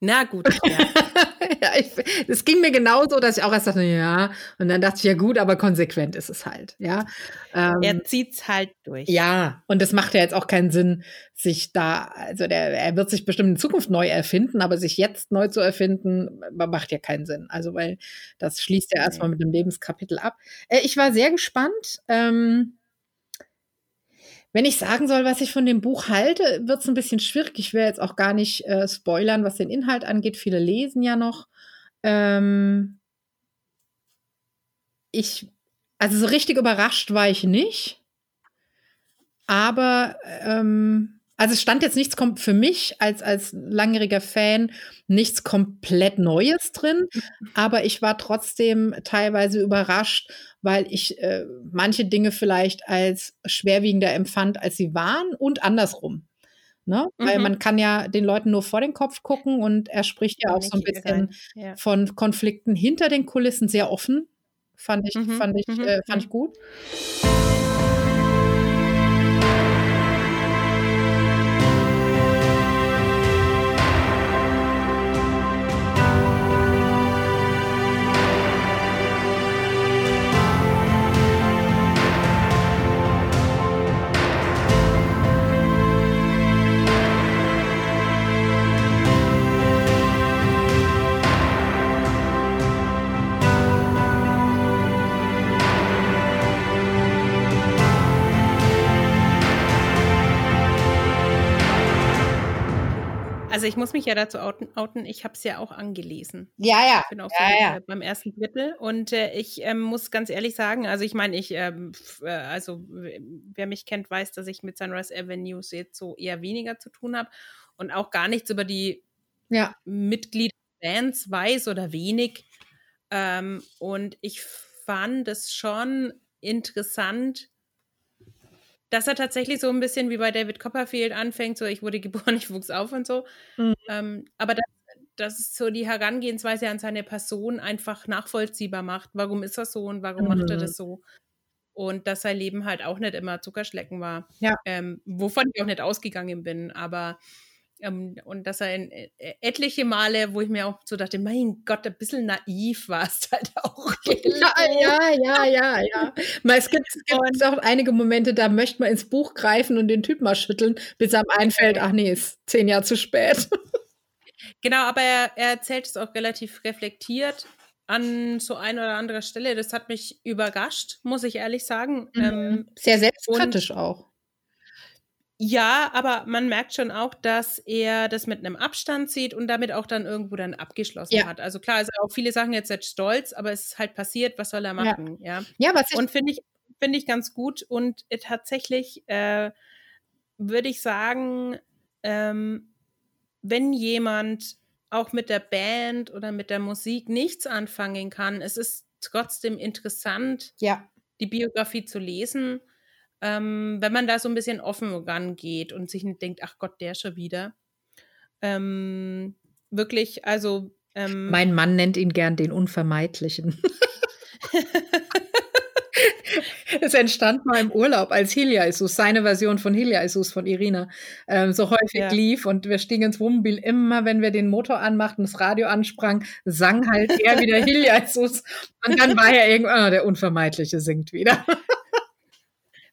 Na gut, ja. ja, ich, es ging mir genauso, dass ich auch erst dachte, ja, und dann dachte ich, ja gut, aber konsequent ist es halt, ja. Ähm, er zieht's halt durch. Ja, und es macht ja jetzt auch keinen Sinn, sich da, also der, er wird sich bestimmt in Zukunft neu erfinden, aber sich jetzt neu zu erfinden, macht ja keinen Sinn. Also, weil das schließt ja erstmal mit dem Lebenskapitel ab. Äh, ich war sehr gespannt. Ähm, wenn ich sagen soll, was ich von dem Buch halte, wird es ein bisschen schwierig. Ich will jetzt auch gar nicht äh, spoilern, was den Inhalt angeht. Viele lesen ja noch. Ähm, ich, also so richtig überrascht war ich nicht. Aber ähm, Also es stand jetzt nichts für mich als, als langjähriger Fan nichts komplett Neues drin, aber ich war trotzdem teilweise überrascht, weil ich äh, manche Dinge vielleicht als schwerwiegender empfand, als sie waren und andersrum. Ne? Mhm. Weil man kann ja den Leuten nur vor den Kopf gucken und er spricht ja auch so ein bisschen ja. von Konflikten hinter den Kulissen sehr offen. Fand ich, mhm. fand ich, mhm. äh, fand ich gut. Also ich muss mich ja dazu outen. outen ich habe es ja auch angelesen. Ja, ja. Ich bin auch ja, so, ja. Äh, beim ersten Drittel. Und äh, ich äh, muss ganz ehrlich sagen, also ich meine, ich, ähm, äh, also wer mich kennt, weiß, dass ich mit Sunrise Avenues jetzt so eher weniger zu tun habe und auch gar nichts über die ja. Mitglieder Bands weiß oder wenig. Ähm, und ich fand es schon interessant, dass er tatsächlich so ein bisschen wie bei David Copperfield anfängt, so ich wurde geboren, ich wuchs auf und so. Mhm. Ähm, aber das, das ist so die Herangehensweise an seine Person einfach nachvollziehbar macht. Warum ist er so und warum mhm. macht er mhm. das so? Und dass sein Leben halt auch nicht immer Zuckerschlecken war. Ja. Ähm, wovon ich auch nicht ausgegangen bin. Aber und dass er in, äh, etliche Male, wo ich mir auch so dachte, mein Gott, ein bisschen naiv war es halt auch. Ja, ja, ja, ja, ja. es gibt, es gibt auch einige Momente, da möchte man ins Buch greifen und den Typ mal schütteln, bis einem einfällt, ach nee, ist zehn Jahre zu spät. Genau, aber er, er erzählt es auch relativ reflektiert an so ein oder anderer Stelle. Das hat mich überrascht, muss ich ehrlich sagen. Mhm. Ähm, Sehr selbstkritisch auch. Ja, aber man merkt schon auch, dass er das mit einem Abstand sieht und damit auch dann irgendwo dann abgeschlossen ja. hat. Also klar, ist auch viele Sachen jetzt jetzt stolz, aber es ist halt passiert, was soll er machen? Ja, ja. ja was und finde ich, finde ich ganz gut und äh, tatsächlich äh, würde ich sagen, ähm, wenn jemand auch mit der Band oder mit der Musik nichts anfangen kann, es ist trotzdem interessant, ja. die Biografie zu lesen ähm, wenn man da so ein bisschen offen rangeht und sich nicht denkt, ach Gott, der schon wieder. Ähm, wirklich, also. Ähm, mein Mann nennt ihn gern den Unvermeidlichen. es entstand mal im Urlaub, als Heliaisus, seine Version von Heliaisus von Irina, ähm, so häufig ja. lief und wir stiegen ins Wohnmobil. Immer, wenn wir den Motor anmachten, das Radio ansprang, sang halt er wieder Heliaisus. Und dann war er irgendwann, oh, der Unvermeidliche singt wieder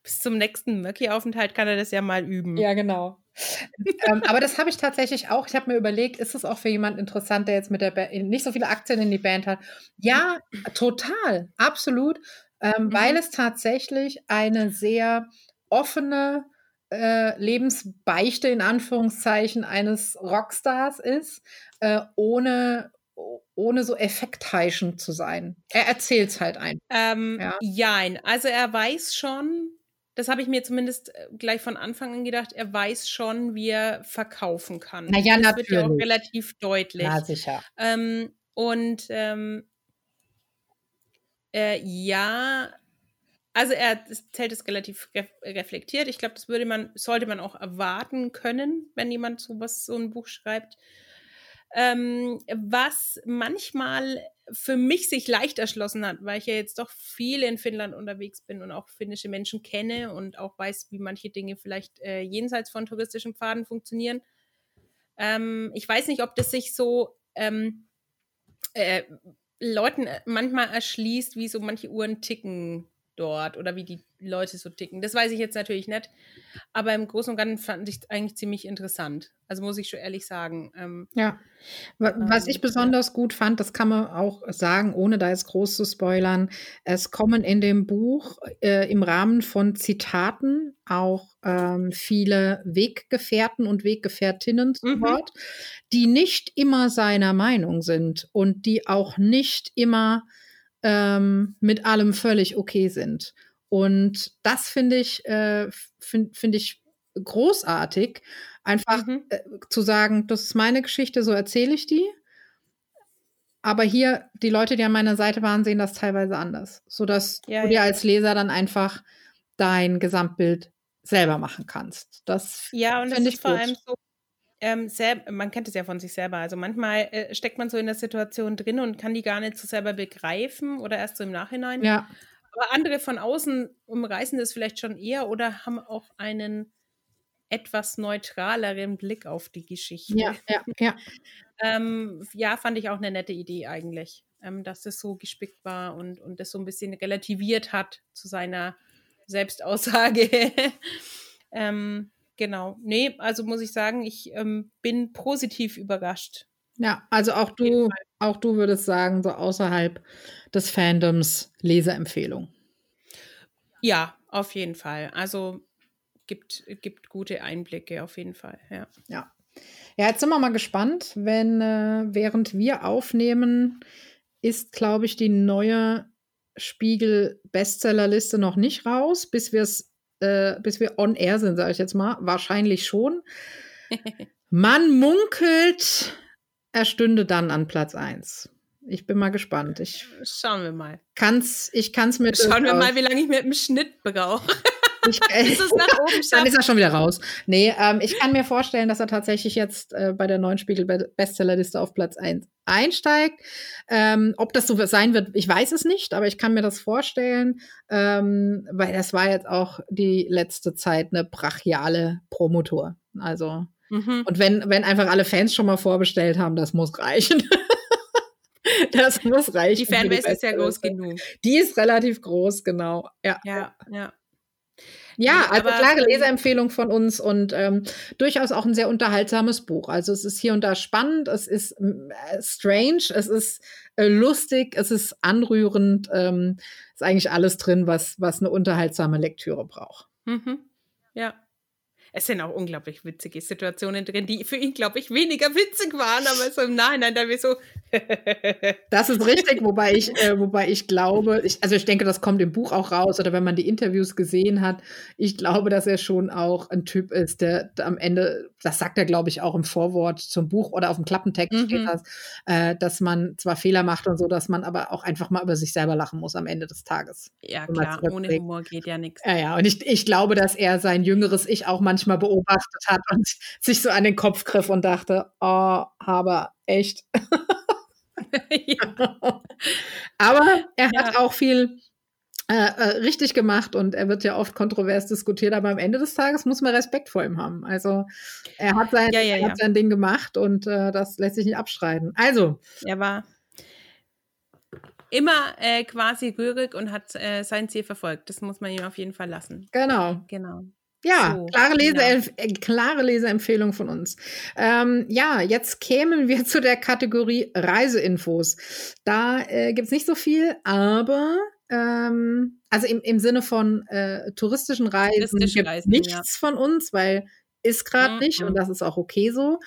bis zum nächsten Möcki-Aufenthalt kann er das ja mal üben. Ja, genau. ähm, aber das habe ich tatsächlich auch. Ich habe mir überlegt, ist es auch für jemanden interessant, der jetzt mit der Band nicht so viele Aktien in die Band hat? Ja, total, absolut, ähm, mhm. weil es tatsächlich eine sehr offene äh, Lebensbeichte in Anführungszeichen eines Rockstars ist, äh, ohne ohne so effektheischend zu sein. Er erzählt es halt einfach. Ähm, ja. Jein. Also er weiß schon, das habe ich mir zumindest äh, gleich von Anfang an gedacht, er weiß schon, wie er verkaufen kann. Naja, das natürlich. wird ja auch relativ deutlich. Ja, sicher. Ähm, und ähm, äh, ja, also er zählt es relativ ref reflektiert. Ich glaube, das würde man, sollte man auch erwarten können, wenn jemand sowas, so ein Buch schreibt. Ähm, was manchmal für mich sich leicht erschlossen hat, weil ich ja jetzt doch viel in Finnland unterwegs bin und auch finnische Menschen kenne und auch weiß, wie manche Dinge vielleicht äh, jenseits von touristischen Pfaden funktionieren. Ähm, ich weiß nicht, ob das sich so ähm, äh, Leuten äh, manchmal erschließt, wie so manche Uhren ticken dort oder wie die Leute so ticken. Das weiß ich jetzt natürlich nicht. Aber im Großen und Ganzen fand ich es eigentlich ziemlich interessant. Also muss ich schon ehrlich sagen. Ähm, ja. Was ich ähm, besonders ja. gut fand, das kann man auch sagen, ohne da jetzt groß zu spoilern. Es kommen in dem Buch äh, im Rahmen von Zitaten auch ähm, viele Weggefährten und Weggefährtinnen zu mhm. Wort, die nicht immer seiner Meinung sind und die auch nicht immer ähm, mit allem völlig okay sind. Und das finde ich, äh, finde find ich großartig, einfach Mhm. äh, zu sagen, das ist meine Geschichte, so erzähle ich die. Aber hier, die Leute, die an meiner Seite waren, sehen das teilweise anders, sodass Ja, du dir ja. als Leser dann einfach dein Gesamtbild selber machen kannst. Das Ja, und ich ist vor gut. allem so, ähm, selb man kennt es ja von sich selber. Also manchmal äh, steckt man so in der Situation drin und kann die gar nicht so selber begreifen oder erst so im Nachhinein. Ja, Aber andere von außen umreißen das vielleicht schon eher oder haben auch einen etwas neutraleren Blick auf die Geschichte. ja, ja, ja. Ähm, ja, fand ich auch eine nette Idee eigentlich, ähm, dass das so gespickt war und, und das so ein bisschen relativiert hat zu seiner Selbstaussage. ähm, genau. Nee, also muss ich sagen, ich ähm, bin positiv überrascht. Ja, also auch du, auch du würdest sagen, so außerhalb des Fandoms Leserempfehlung. Ja, auf jeden Fall. Also gibt, gibt gute Einblicke, auf jeden Fall, ja. Ja. Ja, jetzt sind wir mal gespannt, wenn äh, während wir aufnehmen, ist, glaube ich, die neue Spiegel-Bestsellerliste noch nicht raus, bis wir es, äh, bis wir on air sind, sage ich jetzt mal. Wahrscheinlich schon. Man munkelt, er stünde dann an Platz 1. Ich bin mal gespannt. Ich Schauen wir mal. kann's, ich kann's mir Schauen wir mal, wie lange ich mit dem Schnitt brauche. Ich, Bis es nach oben Dann ist er schon wieder raus. Nee, ähm, ich kann mir vorstellen, dass er tatsächlich jetzt äh, bei der neuen Spiegel-Bestsellerliste auf Platz 1 einsteigt. Ähm, ob das so sein wird, ich weiß es nicht, aber ich kann mir das vorstellen, ähm, weil das war jetzt auch die letzte Zeit eine brachiale Promotor. Also, Mhm. und wenn, wenn einfach alle Fans schon mal vorbestellt haben, das muss reichen. das muss reichen. Die Fanbase ist ja groß genug. Die ist relativ groß, genau. Ja. Ja, ja. Ja, Nee, also aber, klare Leseempfehlung von uns und ähm, durchaus auch ein sehr unterhaltsames Buch. Also es ist hier und da spannend, es ist äh, strange, es ist äh, lustig, es ist anrührend, ähm, ist eigentlich alles drin, was, was eine unterhaltsame Lektüre braucht. Mhm. Ja. Es sind auch unglaublich witzige Situationen drin, die für ihn, glaube ich, weniger witzig waren, aber so im Nachhinein dann wir so. Das ist richtig, wobei ich, äh, wobei ich glaube, ich, also ich denke, das kommt im Buch auch raus oder wenn man die Interviews gesehen hat, ich glaube, dass er schon auch ein Typ ist, der, der am Ende, das sagt er, glaube ich, auch im Vorwort zum Buch oder auf dem Klappentext Mhm. steht das, äh, dass man zwar Fehler macht und so, dass man aber auch einfach mal über sich selber lachen muss am Ende des Tages. ja, klar, ohne. Humor geht ja nichts. Ja, ja, und ich, ich glaube, dass er sein jüngeres Ich auch manchmal beobachtet hat und sich so an den Kopf griff und dachte, oh, aber echt. ja. Aber er hat Ja. auch viel äh, äh, richtig gemacht und er wird ja oft kontrovers diskutiert, aber am Ende des Tages muss man Respekt vor ihm haben. Also er hat sein, Ja, er hat sein Ding gemacht und äh, das lässt sich nicht abstreiten. Also, Er war immer äh, quasi rührig und hat äh, sein Ziel verfolgt. Das muss man ihm auf jeden Fall lassen. genau. Genau. Ja, So, klare, genau. Lese, äh, klare Leseempfehlung von uns. Ähm, ja, jetzt kämen wir zu der Kategorie Reiseinfos. Da äh, gibt es nicht so viel, aber ähm, also im, im Sinne von äh, touristischen Reisen Touristische gibt Reisen, nichts ja. von uns, weil ist gerade Mhm. nicht und das ist auch okay so.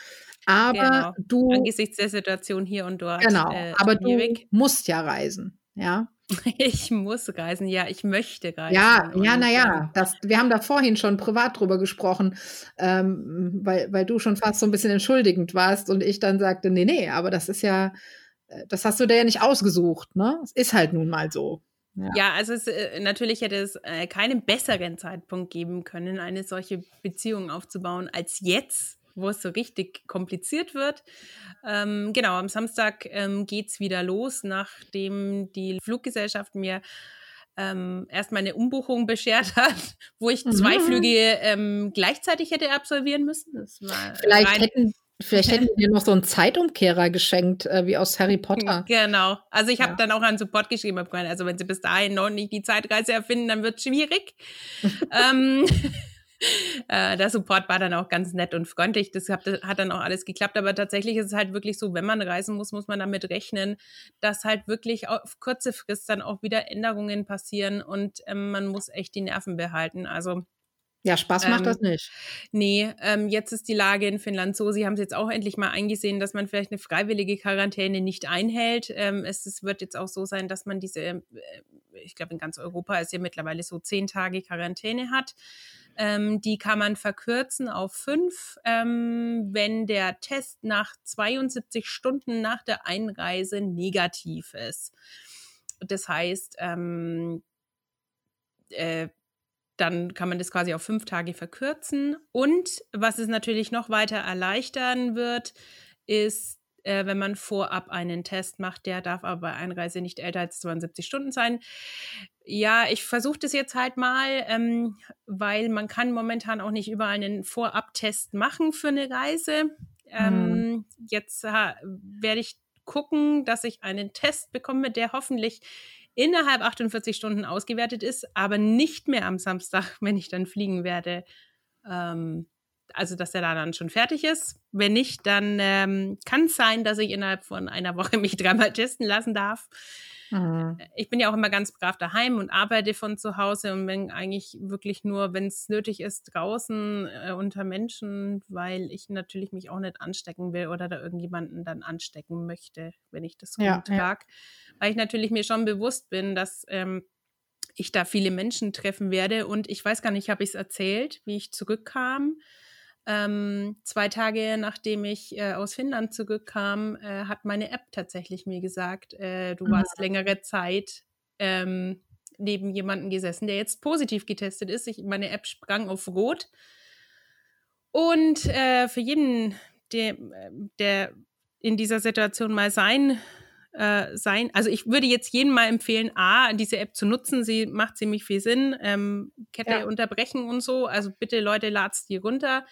Aber Genau. du, Angesichts der Situation hier und dort. genau, äh, aber du musst ja reisen. Ja, Ich muss reisen, ja, ich möchte reisen. Ja, ja, ähm, naja, das, wir haben da vorhin schon privat drüber gesprochen, ähm, weil, weil du schon fast so ein bisschen entschuldigend warst und ich dann sagte, nee, nee, aber das ist ja, äh, das hast du dir ja nicht ausgesucht, ne? Es ist halt nun mal so. Ja, also es, äh, natürlich hätte es äh, keinen besseren Zeitpunkt geben können, eine solche Beziehung aufzubauen, als jetzt, wo es so richtig kompliziert wird. Ähm, genau, am Samstag ähm, geht es wieder los, nachdem die Fluggesellschaft mir ähm, erstmal eine Umbuchung beschert hat, wo ich zwei Mhm. Flüge ähm, gleichzeitig hätte absolvieren müssen. Vielleicht hätten, vielleicht hätten wir noch so einen Zeitumkehrer geschenkt, äh, wie aus Harry Potter. Genau. Also ich habe Ja. dann auch an Support geschrieben, also wenn sie bis dahin noch nicht die Zeitreise erfinden, dann wird es schwierig. ähm, äh, der Support war dann auch ganz nett und freundlich. Das hat, hat dann auch alles geklappt. Aber tatsächlich ist es halt wirklich so, wenn man reisen muss, muss man damit rechnen, dass halt wirklich auf kurze Frist dann auch wieder Änderungen passieren und ähm, man muss echt die Nerven behalten. Also Ja, Spaß macht Ähm, das nicht. Nee, ähm, jetzt ist die Lage in Finnland so, sie haben es jetzt auch endlich mal eingesehen, dass man vielleicht eine freiwillige Quarantäne nicht einhält. Ähm, es, es wird jetzt auch so sein, dass man diese, äh, ich glaube in ganz Europa ist ja mittlerweile so zehn Tage Quarantäne hat. Ähm, die kann man verkürzen auf fünf, ähm, wenn der Test nach 72 Stunden nach der Einreise negativ ist. Das heißt, ähm, äh, dann kann man das quasi auf fünf Tage verkürzen. Und was es natürlich noch weiter erleichtern wird, ist, äh, wenn man vorab einen Test macht. Der darf aber bei Einreise nicht älter als 72 Stunden sein. Ja, ich versuche das jetzt halt mal, ähm, weil man kann momentan auch nicht überall einen Vorab-Test machen für eine Reise. Ähm, mhm. Jetzt werde ich gucken, dass ich einen Test bekomme, der hoffentlich innerhalb 48 Stunden ausgewertet ist, aber nicht mehr am Samstag, wenn ich dann fliegen werde. Ähm, also, dass der da dann schon fertig ist. Wenn nicht, dann ähm, kann es sein, dass ich innerhalb von einer Woche mich dreimal testen lassen darf. Mhm. Ich bin ja auch immer ganz brav daheim und arbeite von zu Hause und bin eigentlich wirklich nur, wenn es nötig ist, draußen äh, unter Menschen, weil ich natürlich mich auch nicht anstecken will oder da irgendjemanden dann anstecken möchte, wenn ich das ja, trage. Ja. Weil ich natürlich mir schon bewusst bin, dass ähm, ich da viele Menschen treffen werde und ich weiß gar nicht, habe ich es erzählt, wie ich zurückkam. Ähm, zwei Tage nachdem ich äh, aus Finnland zurückkam, äh, hat meine App tatsächlich mir gesagt, äh, du mhm. warst längere Zeit ähm, neben jemandem gesessen, der jetzt positiv getestet ist. Ich, meine App sprang auf Rot. Und äh, für jeden, der, der in dieser Situation mal sein äh, sein. Also ich würde jetzt jedem mal empfehlen, A, diese App zu nutzen. Sie macht ziemlich viel Sinn. Ähm, Kette ja. unterbrechen und so. Also bitte Leute, lad's die runter.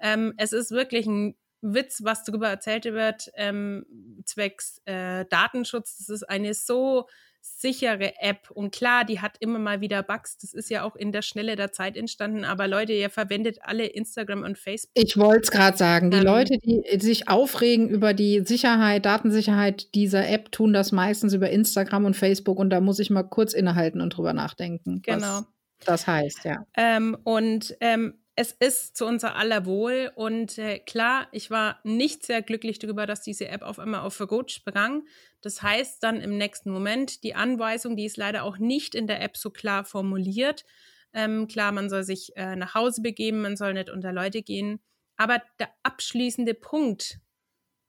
Ähm, es ist wirklich ein Witz, was darüber erzählt wird, ähm, zwecks äh, Datenschutz. Das ist eine so sichere App. Und klar, die hat immer mal wieder Bugs. Das ist ja auch in der Schnelle der Zeit entstanden. Aber Leute, ihr verwendet alle Instagram und Facebook. Ich wollte es gerade sagen. Die ähm, Leute, die sich aufregen über die Sicherheit, Datensicherheit dieser App, tun das meistens über Instagram und Facebook. Und da muss ich mal kurz innehalten und drüber nachdenken. Genau. das heißt, ja. Ähm, und ähm, es ist zu unser aller Wohl. Und äh, klar, ich war nicht sehr glücklich darüber, dass diese App auf einmal auf Rot sprang. Das heißt dann im nächsten Moment, die Anweisung, die ist leider auch nicht in der App so klar formuliert. Ähm, klar, man soll sich äh, nach Hause begeben, man soll nicht unter Leute gehen. Aber der abschließende Punkt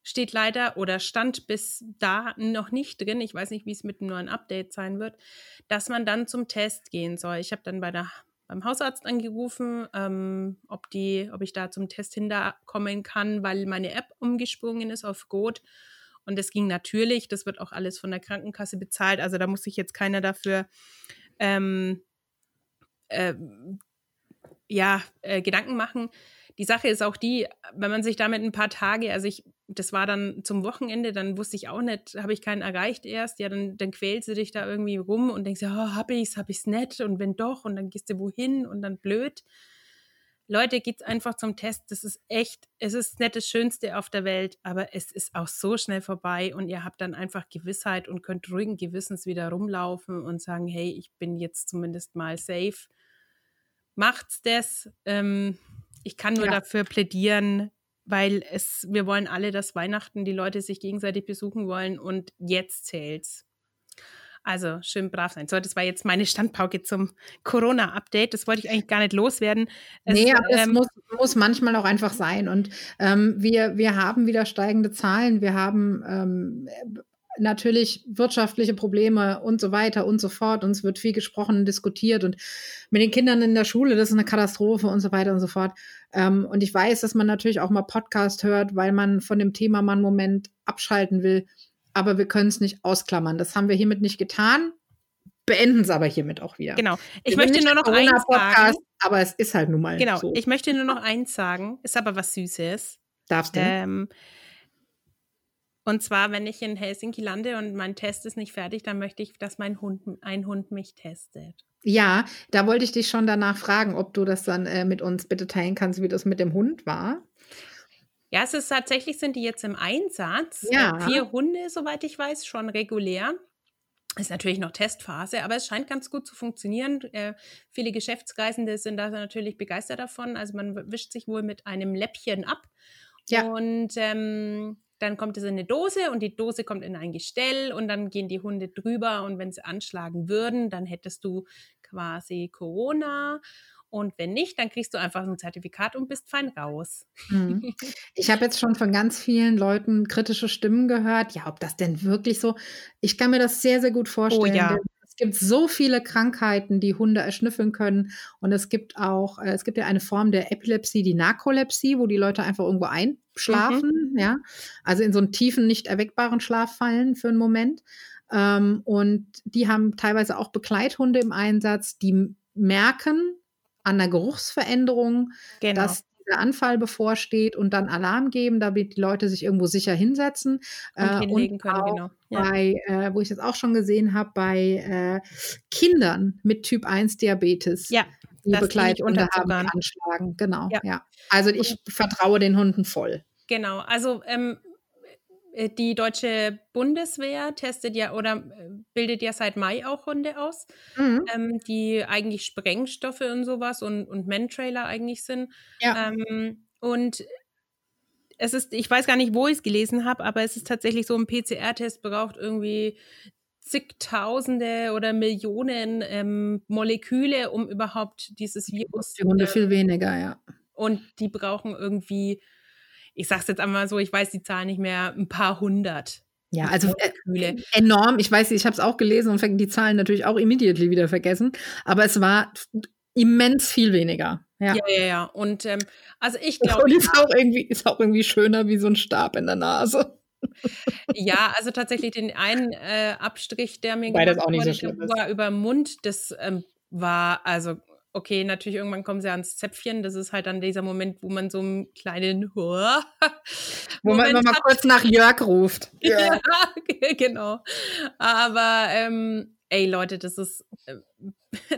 steht leider oder stand bis da noch nicht drin. Ich weiß nicht, wie es mit einem neuen Update sein wird, dass man dann zum Test gehen soll. Ich habe dann bei der beim Hausarzt angerufen, ähm, ob, die, ob ich da zum Test hinkommen kann, weil meine App umgesprungen ist auf Goat. Und das ging natürlich. Das wird auch alles von der Krankenkasse bezahlt. Also da muss sich jetzt keiner dafür ähm, äh, ja, äh, Gedanken machen. Die Sache ist auch die, wenn man sich damit ein paar Tage, also ich, das war dann zum Wochenende, dann wusste ich auch nicht, habe ich keinen erreicht erst, ja, dann, dann quälst du dich da irgendwie rum und denkst, ja, oh, hab ich's, hab ich's nicht und wenn doch und dann gehst du wohin und dann blöd. Leute, geht's einfach zum Test. Das ist echt, es ist nicht das Schönste auf der Welt, aber es ist auch so schnell vorbei und ihr habt dann einfach Gewissheit und könnt ruhigen Gewissens wieder rumlaufen und sagen, hey, ich bin jetzt zumindest mal safe. Macht's das. Ähm, ich kann nur ja. dafür plädieren, weil es, wir wollen alle, dass Weihnachten die Leute sich gegenseitig besuchen wollen und jetzt zählt's. Also schön brav sein. So, das war jetzt meine Standpauke zum Corona-Update. Das wollte ich eigentlich gar nicht loswerden. Es, nee, aber ähm, es muss, muss, manchmal auch einfach sein. Und ähm, wir, wir haben wieder steigende Zahlen. Wir haben ähm, natürlich wirtschaftliche Probleme und so weiter und so fort. Und es wird viel gesprochen und diskutiert und mit den Kindern in der Schule, das ist eine Katastrophe und so weiter und so fort. Ähm, und ich weiß, dass man natürlich auch mal Podcast hört, weil man von dem Thema mal einen Moment abschalten will. Aber wir können es nicht ausklammern. Das haben wir hiermit nicht getan. Beenden es aber hiermit auch wieder. Genau. Ich wir möchte nur noch eins sagen. Aber es ist halt nun mal genau. so. Ich möchte nur noch eins sagen. Ist aber was Süßes. Darfst du? Ähm, und zwar, wenn ich in Helsinki lande und mein Test ist nicht fertig, dann möchte ich, dass mein Hund, ein Hund mich testet. Ja, da wollte ich dich schon danach fragen, ob du das dann äh, mit uns bitte teilen kannst, wie das mit dem Hund war. Ja, es ist tatsächlich, sind die jetzt im Einsatz. Ja. Vier Hunde, soweit ich weiß, schon regulär. Ist natürlich noch Testphase, aber es scheint ganz gut zu funktionieren. Äh, viele Geschäftsreisende sind da natürlich begeistert davon. Also man wischt sich wohl mit einem Läppchen ab. Ja. Und ähm, dann kommt es in eine Dose und die Dose kommt in ein Gestell und dann gehen die Hunde drüber und wenn sie anschlagen würden, dann hättest du quasi Corona Und wenn nicht, dann kriegst du einfach ein Zertifikat und bist fein raus. Mhm. Ich habe jetzt schon von ganz vielen Leuten kritische Stimmen gehört. Ja, ob das denn wirklich so? Ich kann mir das sehr, sehr gut vorstellen. Oh ja. Es gibt so viele Krankheiten, die Hunde erschnüffeln können. Und es gibt auch, äh, es gibt ja eine Form der Epilepsie, die Narkolepsie, wo die Leute einfach irgendwo einschlafen, mhm. ja. Also in so einen tiefen, nicht erweckbaren Schlaf fallen für einen Moment. Ähm, und die haben teilweise auch Begleithunde im Einsatz, die merken an der Geruchsveränderung, genau. dass der Anfall bevorsteht und dann Alarm geben, damit die Leute sich irgendwo sicher hinsetzen. Und äh, hinlegen und können, genau. Ja. Bei, äh, wo ich das auch schon gesehen habe, bei äh, Kindern mit Typ 1 Diabetes. Ja. Die Begleithunde haben anschlagen. Genau, ja. ja. Also ich vertraue den Hunden voll. Genau, also ähm, äh, die deutsche Bundeswehr testet ja oder äh, bildet ja seit Mai auch Hunde aus, mhm. ähm, die eigentlich Sprengstoffe und sowas und, und Men-Trailer eigentlich sind. Ja. Ähm, und es ist, ich weiß gar nicht, wo ich es gelesen habe, aber es ist tatsächlich so, ein PCR-Test braucht irgendwie zigtausende oder Millionen ähm, Moleküle, um überhaupt dieses Virus. Die Hunde äh, viel weniger, ja. Und die brauchen irgendwie ich sag's jetzt einmal so, ich weiß die Zahl nicht mehr, ein paar hundert. Ja, also äh, enorm. Ich weiß, ich habe es auch gelesen und die Zahlen natürlich auch immediately wieder vergessen. Aber es war immens viel weniger. Ja, ja, ja. ja. Und ähm, also ich glaube. Und ist auch, irgendwie, ist auch irgendwie schöner wie so ein Stab in der Nase. Ja, also tatsächlich den einen äh, Abstrich, der mir Weil das auch nicht so schlimm war über den Mund, das ähm, war also okay, natürlich irgendwann kommen sie ans Zäpfchen. Das ist halt dann dieser Moment, wo man so einen kleinen Wo man immer mal kurz nach Jörg ruft. Ja, ja genau. Aber ähm, ey Leute, das ist, äh,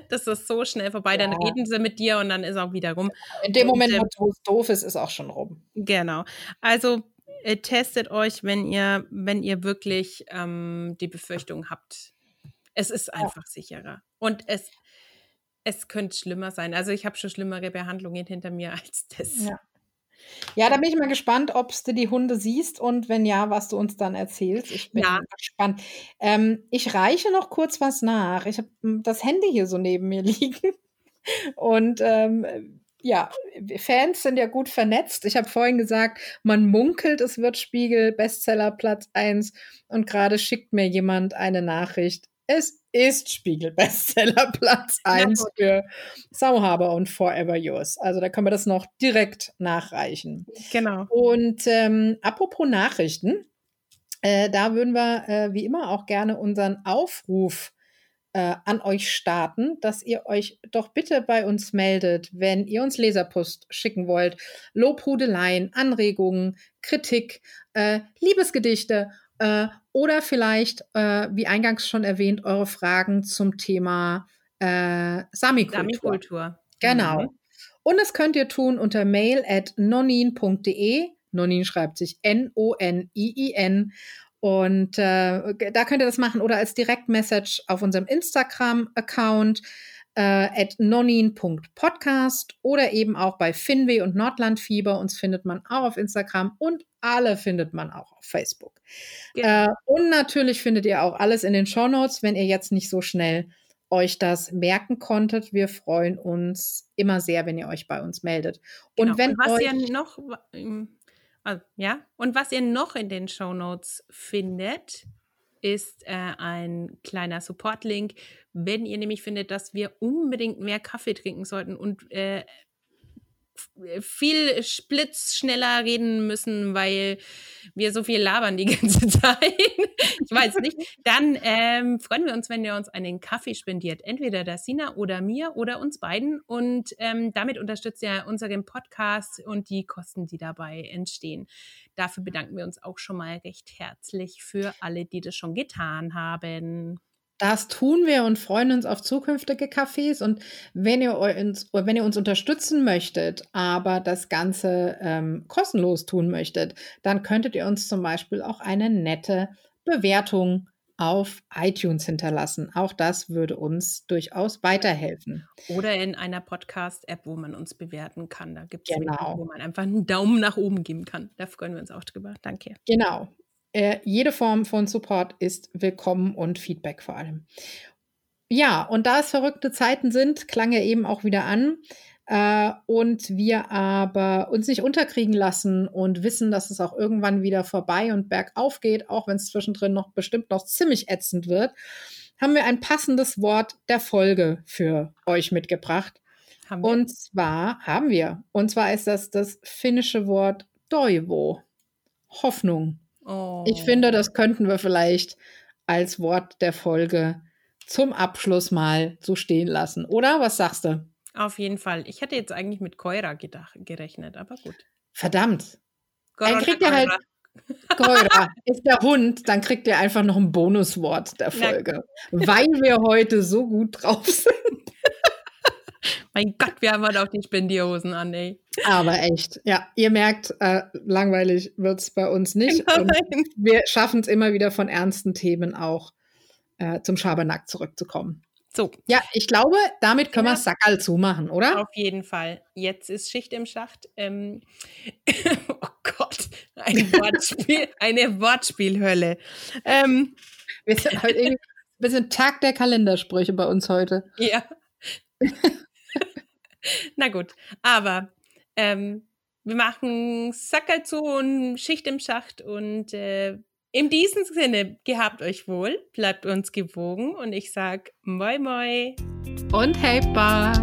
das ist so schnell vorbei. Dann reden sie mit dir und dann ist auch wieder rum. In dem Moment, und, ähm, wo es doof ist, ist auch schon rum. Genau. Also äh, testet euch, wenn ihr, wenn ihr wirklich ähm, die Befürchtung habt. Es ist einfach ja. sicherer. Und es es könnte schlimmer sein. Also ich habe schon schlimmere Behandlungen hinter mir als das. Ja. Ja, da bin ich mal gespannt, ob du die Hunde siehst und wenn ja, was du uns dann erzählst. Ich bin ja. gespannt. Ähm, ich reiche noch kurz was nach. Ich habe hm, das Handy hier so neben mir liegen. Und ähm, ja, Fans sind ja gut vernetzt. Ich habe vorhin gesagt, man munkelt, es wird Spiegel Bestseller Platz 1 und gerade schickt mir jemand eine Nachricht. Es ist Spiegel Bestseller Platz 1 für Sauhaber und Forever Yours. Also da können wir das noch direkt nachreichen. Genau. Und ähm, apropos Nachrichten, äh, da würden wir äh, wie immer auch gerne unseren Aufruf äh, an euch starten, dass ihr euch doch bitte bei uns meldet, wenn ihr uns Leserpost schicken wollt. Lobhudeleien, Anregungen, Kritik, äh, Liebesgedichte äh, oder vielleicht, äh, wie eingangs schon erwähnt, eure Fragen zum Thema äh, Samikultur. Samikultur. Genau. Mhm. Und das könnt ihr tun unter mail at nonin.de. Nonin schreibt sich N-O-N-I-I-N. Und äh, da könnt ihr das machen oder als Direktmessage auf unserem Instagram-Account äh, at nonin.podcast oder eben auch bei Finweh und Nordlandfieber. Uns findet man auch auf Instagram und alle findet man auch auf Facebook. Ja. Äh, und natürlich findet ihr auch alles in den Show Notes, wenn ihr jetzt nicht so schnell euch das merken konntet. Wir freuen uns immer sehr, wenn ihr euch bei uns meldet. Genau. Und wenn und was euch ihr noch also, ja, und was ihr noch in den Show Notes findet, ist äh, ein kleiner Support-Link. Wenn ihr nämlich findet, dass wir unbedingt mehr Kaffee trinken sollten und äh, viel splitzschneller reden müssen, weil wir so viel labern die ganze Zeit. ich weiß nicht. Dann ähm, freuen wir uns, wenn ihr uns einen Kaffee spendiert. Entweder der Sina oder mir oder uns beiden. Und ähm, damit unterstützt ihr unseren Podcast und die Kosten, die dabei entstehen. Dafür bedanken wir uns auch schon mal recht herzlich für alle, die das schon getan haben. Das tun wir und freuen uns auf zukünftige Cafés. Und wenn ihr uns, wenn ihr uns unterstützen möchtet, aber das Ganze ähm, kostenlos tun möchtet, dann könntet ihr uns zum Beispiel auch eine nette Bewertung auf iTunes hinterlassen. Auch das würde uns durchaus weiterhelfen. Oder in einer Podcast-App, wo man uns bewerten kann. Da gibt es genau. wo man einfach einen Daumen nach oben geben kann. Da freuen wir uns auch drüber. Danke. Genau. Äh, jede Form von Support ist willkommen und Feedback vor allem. ja, und da es verrückte Zeiten sind, klang er eben auch wieder an. Äh, und wir aber uns nicht unterkriegen lassen und wissen, dass es auch irgendwann wieder vorbei und bergauf geht, auch wenn es zwischendrin noch bestimmt noch ziemlich ätzend wird, haben wir ein passendes Wort der Folge für euch mitgebracht. Und zwar haben wir. Und zwar ist das das finnische Wort Toivo. Hoffnung. Oh. Ich finde, das könnten wir vielleicht als Wort der Folge zum Abschluss mal so stehen lassen. Oder? Was sagst du? Auf jeden Fall. Ich hätte jetzt eigentlich mit Keura gedacht, gerechnet, aber gut. Verdammt. Dann kriegt ihr halt. Keura ist der Hund, dann kriegt ihr einfach noch ein Bonuswort der Folge. Na. Weil wir heute so gut drauf sind. mein Gott, wir haben heute auch die Spendierhosen an, ey. Aber echt, ja, ihr merkt, äh, langweilig wird es bei uns nicht. Und wir schaffen es immer wieder von ernsten Themen auch äh, zum Schabernack zurückzukommen. So. Ja, ich glaube, damit können ja. wir Sackerl zumachen, oder? Auf jeden Fall. Jetzt ist Schicht im Schacht. Ähm, oh Gott, ein Wortspiel, eine Wortspielhölle. Ähm, wir sind halt irgendwie ein bisschen Tag der Kalendersprüche bei uns heute. Ja. Na gut, aber ähm, wir machen Sackerl zu und Schicht im Schacht und äh, in diesem Sinne, gehabt euch wohl, bleibt uns gewogen und ich sag Moi Moi und Hey Pa.